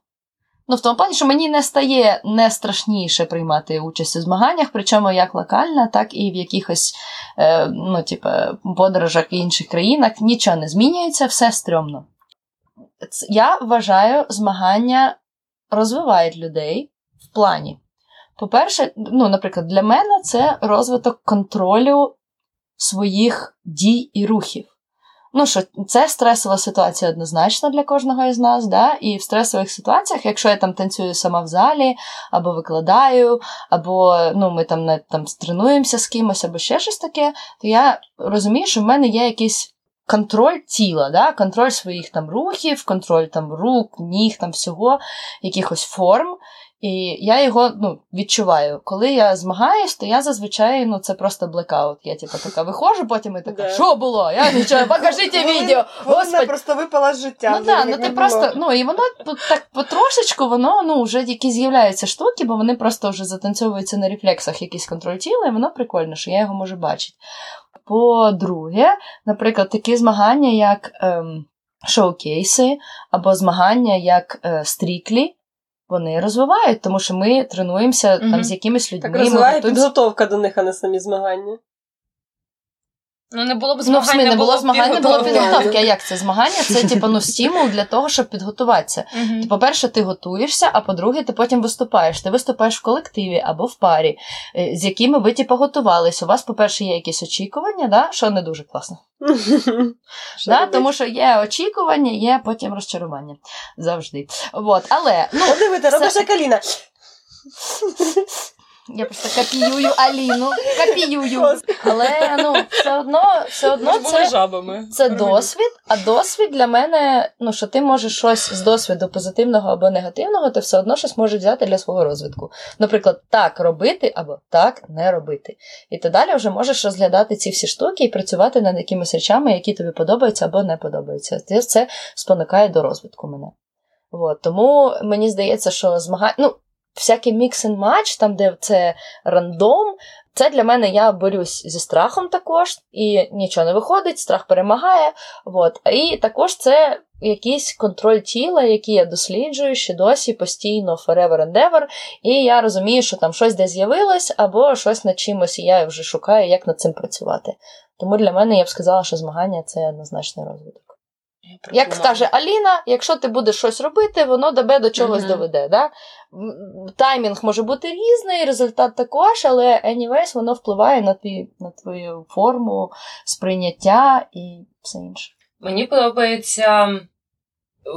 Ну, в тому плані, що мені не стає не страшніше приймати участь у змаганнях, причому як локально, так і в якихось е, ну, типу, подорожах інших країнах нічого не змінюється, все стрьомно. Я вважаю, змагання розвивають людей в плані. По-перше, ну, наприклад, для мене це розвиток контролю своїх дій і рухів. Ну що, це стресова ситуація однозначно для кожного із нас, да? і в стресових ситуаціях, якщо я там танцюю сама в залі, або викладаю, або ну, ми там не там тренуємося з кимось, або ще щось таке, то я розумію, що в мене є якийсь контроль тіла, да? контроль своїх там рухів, контроль там рук, ніг, там всього, якихось форм. І я його ну, відчуваю. Коли я змагаюсь, то я зазвичай ну, це просто блекаут. Я типу така виходжу, потім і така, що було? Я нічого, покажіть відео. Вона просто випала з життя. Ну так, ну ти просто, ну і воно так потрошечку, воно ну вже які з'являються штуки, бо вони просто вже затанцьовуються на рефлексах, якийсь контроль тіла, і воно прикольно, що я його можу бачити. По-друге, наприклад, такі змагання, як ем, шоу-кейси, або змагання як е, стріклі, вони розвивають, тому що ми тренуємося Мгм. там з якимись людьми. Так розвиває готуємося- підготовка до них, а не самі змагання. Ну, не було б Ну, в змагань, смі, не було б змагань, не було підготовки. А як це? Змагання це типу, ну, стимул для того, щоб підготуватися. Ти, по-перше, ти готуєшся, а по-друге, ти потім виступаєш. Ти виступаєш в колективі або в парі, е, з якими ви типу, готувались. У вас, по-перше, є якісь очікування, да? що не дуже класно. Що Да? Тому що є очікування, є потім розчарування. Завжди. Вот. Але ну, О, диви, ти робиш Аліна. я просто копіюю Аліну, копіюю. Але ну, все одно, все одно це. жабами. Це досвід, а досвід для мене, ну що ти можеш щось з досвіду позитивного або негативного, ти все одно щось можеш взяти для свого розвитку. Наприклад, так робити або так не робити. І ти далі вже можеш розглядати ці всі штуки і працювати над якимись речами, які тобі подобаються або не подобаються. Це, спонукає до розвитку мене. От, тому мені здається, що змагання. Ну, всякий мікс and матч, там, де це рандом, це для мене я борюсь зі страхом також, і нічого не виходить, страх перемагає. От. І також це якийсь контроль тіла, який я досліджую ще досі постійно forever and ever, і я розумію, що там щось десь з'явилось, або щось над чимось, і я вже шукаю, як над цим працювати. Тому для мене я б сказала, що змагання це однозначний розвиток. Як скаже Аліна, якщо ти будеш щось робити, воно тебе до чогось Мгм. доведе. Да? Таймінг може бути різний, результат також, але anyways, воно впливає на, твій, на твою форму, сприйняття і все інше. Мені подобається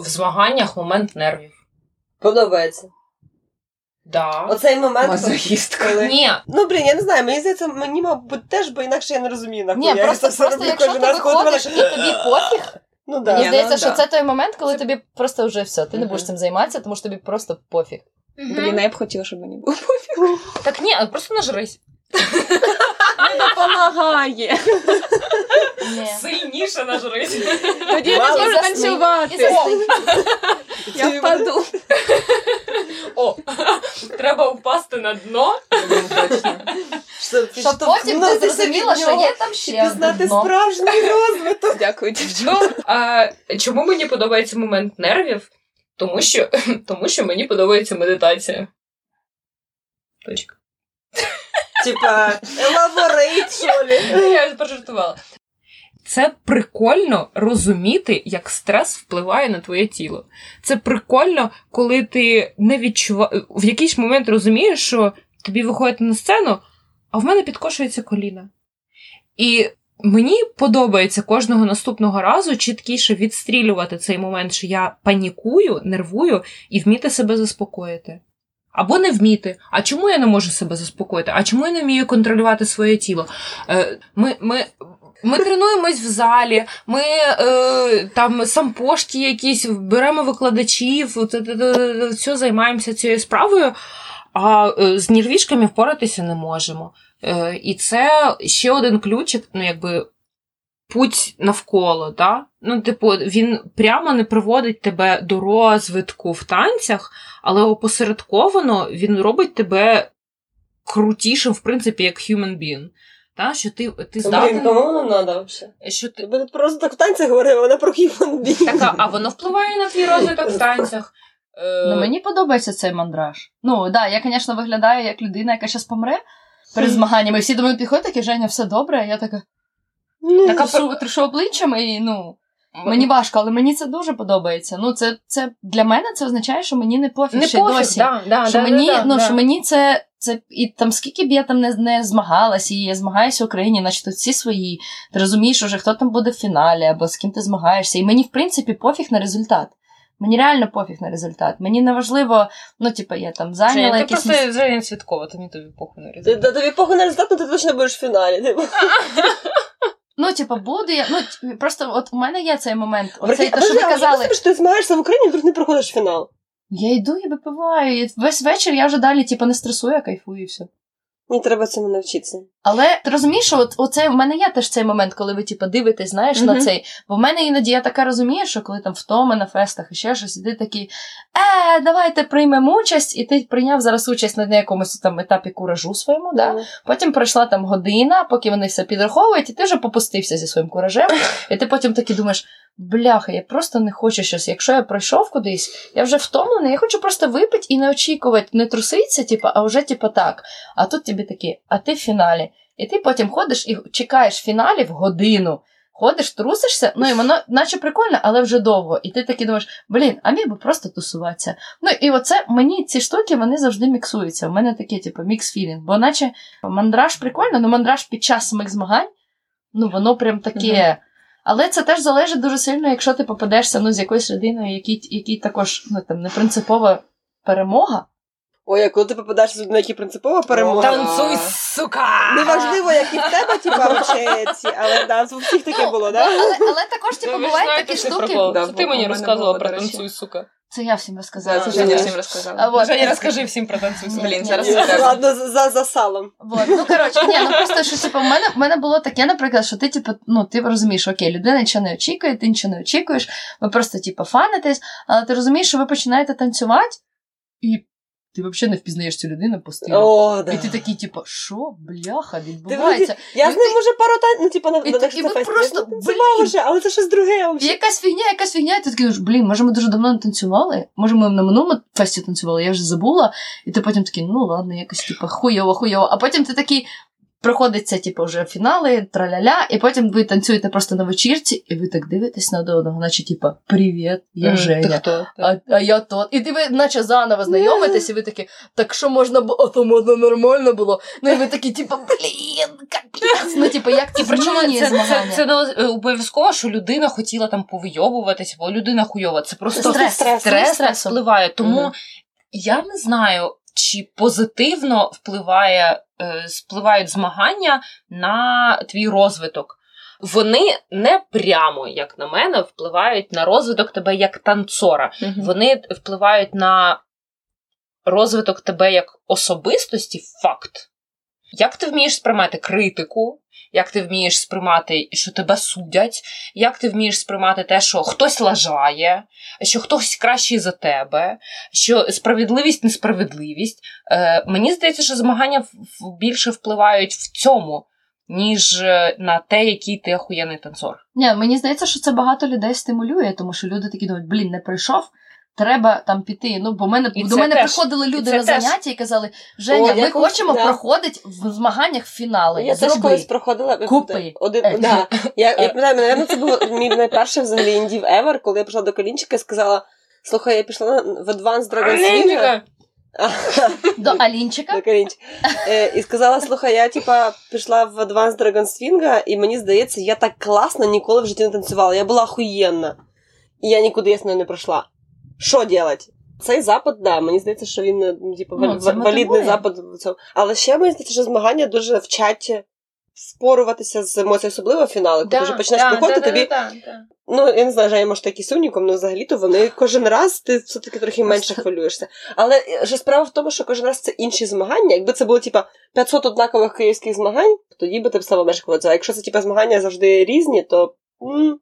в змаганнях момент нервів. Подобається. Да. Оцей момент. Коли- Ні, Ну, блін, я не знаю, мені здається, мені, мабуть, теж, бо інакше я не розумію, нахуй. Ні, я просто, просто якщо кожен ти виходиш і тобі пофіг, Ну, да. мені здається, ну, що да. це той момент, коли Це- тобі просто вже все, ти не будеш цим займатися, тому що тобі просто пофіг. Блін, я б хотіла, щоб мені було так ні, просто нажрись. допомагає. Ні. Сильніше нажрись. Тоді я не зможу танцювати. Я впаду. О, треба впасти на дно. Щоб, потім ти зрозуміла, що є там ще одне пізнати справжній розвиток. Дякую, дівчата. Ну, а, чому мені подобається момент нервів? Тому що, тому що мені подобається медитація. Точка. Типа, elaborate, що ли? Я пожартувала. Це прикольно розуміти, як стрес впливає на твоє тіло. Це прикольно, коли ти не відчуваєш в якийсь момент розумієш, що тобі виходить на сцену, а в мене підкошується коліна. І мені подобається кожного наступного разу чіткіше відстрілювати цей момент, що я панікую, нервую і вміти себе заспокоїти. Або не вміти. А чому я не можу себе заспокоїти? А чому я не вмію контролювати своє тіло? Е, Ми ми, ми тренуємось в залі, ми е, там сампошки якісь, беремо викладачів, все займаємося цією справою, а е, з нірвішками впоратися не можемо. Е, І це ще один ключик, ну якби путь навколо. Да? Ну, типу, він прямо не приводить тебе до розвитку в танцях, але опосередковано він робить тебе крутішим, в принципі, як human being. Та, що ти, ти здатен... Блін, кому воно треба взагалі? Що ти... Ми просто так в танцях говоримо, вона про хіпон Так, а- а воно впливає на твій розвиток в танцях. Е, Ну, мені подобається цей мандраж. Ну, да, я, звісно, виглядаю як людина, яка зараз помре перед змаганнями. Всі до мене підходять, такі, Женя, все добре, а я така. Така що обличчям, і ну. Мені важко, але мені це дуже подобається. Ну, це, це для мене це означає, що мені не пофіг не ще пофіг, досі. да, да, що да, мені, да, ну, да. що мені це, це і там скільки б я там не, не змагалась, і я змагаюся в Україні, значить тут всі свої. Ти розумієш уже, хто там буде в фіналі, або з ким ти змагаєшся. І мені, в принципі, пофіг на результат. Мені реально пофіг на результат. Мені не важливо, ну, типу, я там зайняла Женя, ти якісь. просто Женя Цвіткова, тобі тобі похуй на результат. тобі похуй на результат, але ти точно будеш в фіналі. Ну, типу, буде. я. Ну, просто от у мене є цей момент. Оцей, те, що ви казали. що ти змагаєшся в Україні, вдруг не проходиш фінал. Я йду і випиваю. І весь вечір я вже далі, типу, не стресую, а кайфую і все. Мені треба цьому навчитися. Але ти розумієш, що от оце в мене є теж цей момент, коли ви типу, дивитесь, знаєш, на цей. Бо в мене іноді я така розумію, що коли там втома на фестах і ще щось, і ти такий, е, давайте приймемо участь, і ти прийняв зараз участь на якомусь там етапі куражу своєму, да? Потім пройшла там година, поки вони все підраховують, і ти вже попустився зі своїм куражем. І ти потім таки думаєш: бляха, я просто не хочу щось. Якщо я пройшов кудись, я вже втомлений, я хочу просто випити і не очікувати, не труситися, типу, а вже типу так. А тут тобі такі, а ти в фіналі. І ти потім ходиш і чекаєш фіналів годину. Ходиш, трусишся, ну і воно наче прикольно, але вже довго. І ти такий думаєш, блін, а міг би просто тусуватися. Ну і оце мені ці штуки вони завжди міксуються. У мене таке, типу, мікс-філінг. Бо наче мандраж прикольно, ну мандраж під час самих змагань, ну воно прям таке. Але це теж залежить дуже сильно, якщо ти попадешся ну, з якоюсь людиною, якій, якій також ну, там, не принципова перемога. Ой, а коли ти попадаєш на які принципова перемога. Танцуй, сука! Неважливо, як і в тебе, типа, ці, але да, у всіх таке було, да? Але, але також типу, бувають такі штуки. Це ти мені розказувала про танцуй, сука. Це я всім розказала. Да, це Женя всім розказала. вот. Женя, розкажи всім про танцуй. Блін, зараз ні, не. Ладно, за, за салом. Вот. Ну, коротше, ні, ну просто що типу, в мене, в мене було таке, наприклад, що ти, типу, ну, ти розумієш, окей, людина нічого не очікує, ти нічого не очікуєш, ви просто, типу, фанитесь, але ти розумієш, що ви починаєте танцювати, і ти взагалі не впізнаєш цю людину по стилю. О, да. І ти такий, типу, що, бляха, Ти відбувається? Я І з ним ти- уже пару танців, ну, типа, на, І на ти- і ви просто, Я блін. вже, але це щось друге І якась фігня, якась фігня, і ти такий, блін, може ми дуже давно не танцювали? Може ми на минулому фесті танцювали, я вже забула. І ти потім такий, ну ладно, якось типу, хуйово, хуйово. А потім ти такий. Проходиться, типу, вже фінали, траля-ля, і потім ви танцюєте просто на вечірці, і ви так дивитесь на одного, наче, типу, привіт, я Женя. хто? А, а я тот. І ти ви наче заново знайомитесь, і ви такі, так що можна було, а то можна нормально було. Ну і ви такі, типу, блін, капець. Ну, типу, як це причому змінює це, це, змагання? це не е, обов'язково, що людина хотіла там повийовуватися, бо людина хуйова. Це просто Стрес, стрес, стрес, так впливає. Тому я не знаю, чи позитивно впливає, е, впливають змагання на твій розвиток. Вони не прямо, як на мене, впливають на розвиток тебе як танцора. Вони впливають на розвиток тебе як особистості факт. Як ти вмієш сприймати критику, як ти вмієш сприймати, що тебе судять, як ти вмієш сприймати те, що хтось лажає, що хтось кращий за тебе, що справедливість, несправедливість. Е, мені здається, що змагання більше впливають в цьому, ніж е, на те, який ти охуєнний танцор. Ні, мені здається, що це багато людей стимулює, тому що люди такі думають, блін, не прийшов. Треба там піти. Ну, бо мене І до мене теж. приходили люди на теж. заняття і казали: Женя, О, ми я колись- хочемо да. проходити в змаганнях фінали. Я теж Зроби. колись проходила. Купи. Один, Е. да. Я, я пам'ятаю, напевно, це був мій найперший взагалі індів ever, коли я прийшла до Калінчика і сказала: слухай, я пішла в Advanced Dragon Swing. До Алінчика. До. Е, і сказала: слухай, я типа пішла в Advanced Dragon Swing, і мені здається, я так класно ніколи в житті не танцювала. Я була охуєнна. І я нікуди ясно не пройшла. Що делать? Цей запит, да, мені здається, що він е, ну, типу, Ну, валідний запит. Але ще мені здається, що змагання дуже вчать споруватися з емоцією, особливо фінали, коли ти вже починаєш приходити, тобі. Ну, я не знаю, Женя, може, такий сумніком, але взагалі-то вони кожен раз ти все-таки трохи менше хвилюєшся. Але е, ж справа в тому, що кожен раз це інші змагання. Якби це було, типа, 500 однакових київських змагань, тоді би ти б саме менше хвилювався. А якщо це типа змагання завжди різні, то. м,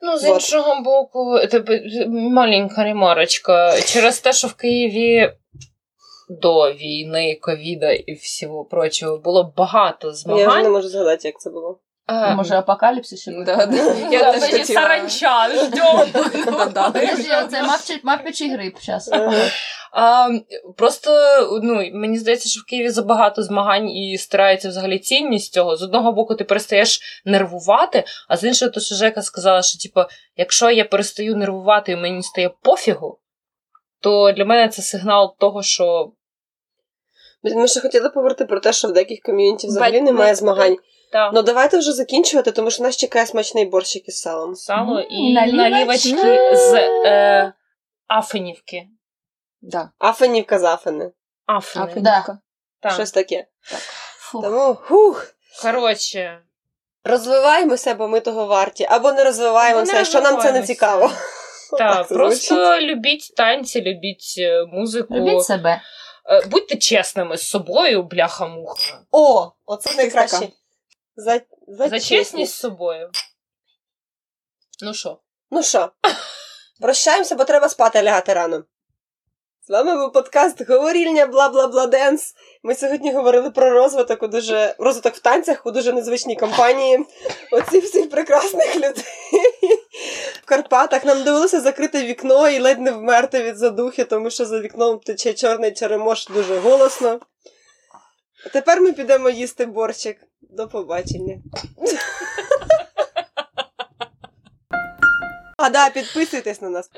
Ну, з Вот. іншого боку, це маленька ремарочка. Через те, що в Києві до війни, ковіда і всього прочого було багато змагань. Я вже не можу згадати, як це було. А, Може, апокаліпсис ще? Да, да. Я теж хотіла. саранча, ждем. Подожди, Це мавчий- грип гриб зараз. А, просто ну, мені здається, що в Києві забагато змагань і стирається взагалі цінність цього. З одного боку, ти перестаєш нервувати, а з іншого, то що Жека сказала, що типу, якщо я перестаю нервувати і мені стає пофігу, то для мене це сигнал того, що Ми ще хотіли поговорити про те, що в деяких ком'юніті взагалі Бать- немає змагань. та, Ну давайте вже закінчувати, тому що нас чекає смачний борщик із салом. сало і налівочки з е, Афенівки. Да. Афенівка зафени. Афени. Афенівка. Так. Щось таке. Фух. Тому хух. Коротше, Розвиваємося, бо ми того варті, або не розвиваємося, не що нам це не цікаво. так, Так просто любіть танці, любіть е, музику. Любіть себе. Е, Будьте чесними з собою, бляха-муха. О, оце найкраще. За, за, За чесність з собою. Ну що? Ну що, прощаємося, бо треба спати лягати рано. З вами був подкаст Говорільня бла бла бла денс. Ми сьогодні говорили про розвиток у дуже розвиток в танцях у дуже незвичній компанії. Оці всіх прекрасних людей в Карпатах. Нам довелося закрити вікно і ледь не вмерти від задухи, тому що за вікном тече чорний черемош дуже голосно. А тепер ми підемо їсти борщик. До побачення. А да, підписуйтесь на нас.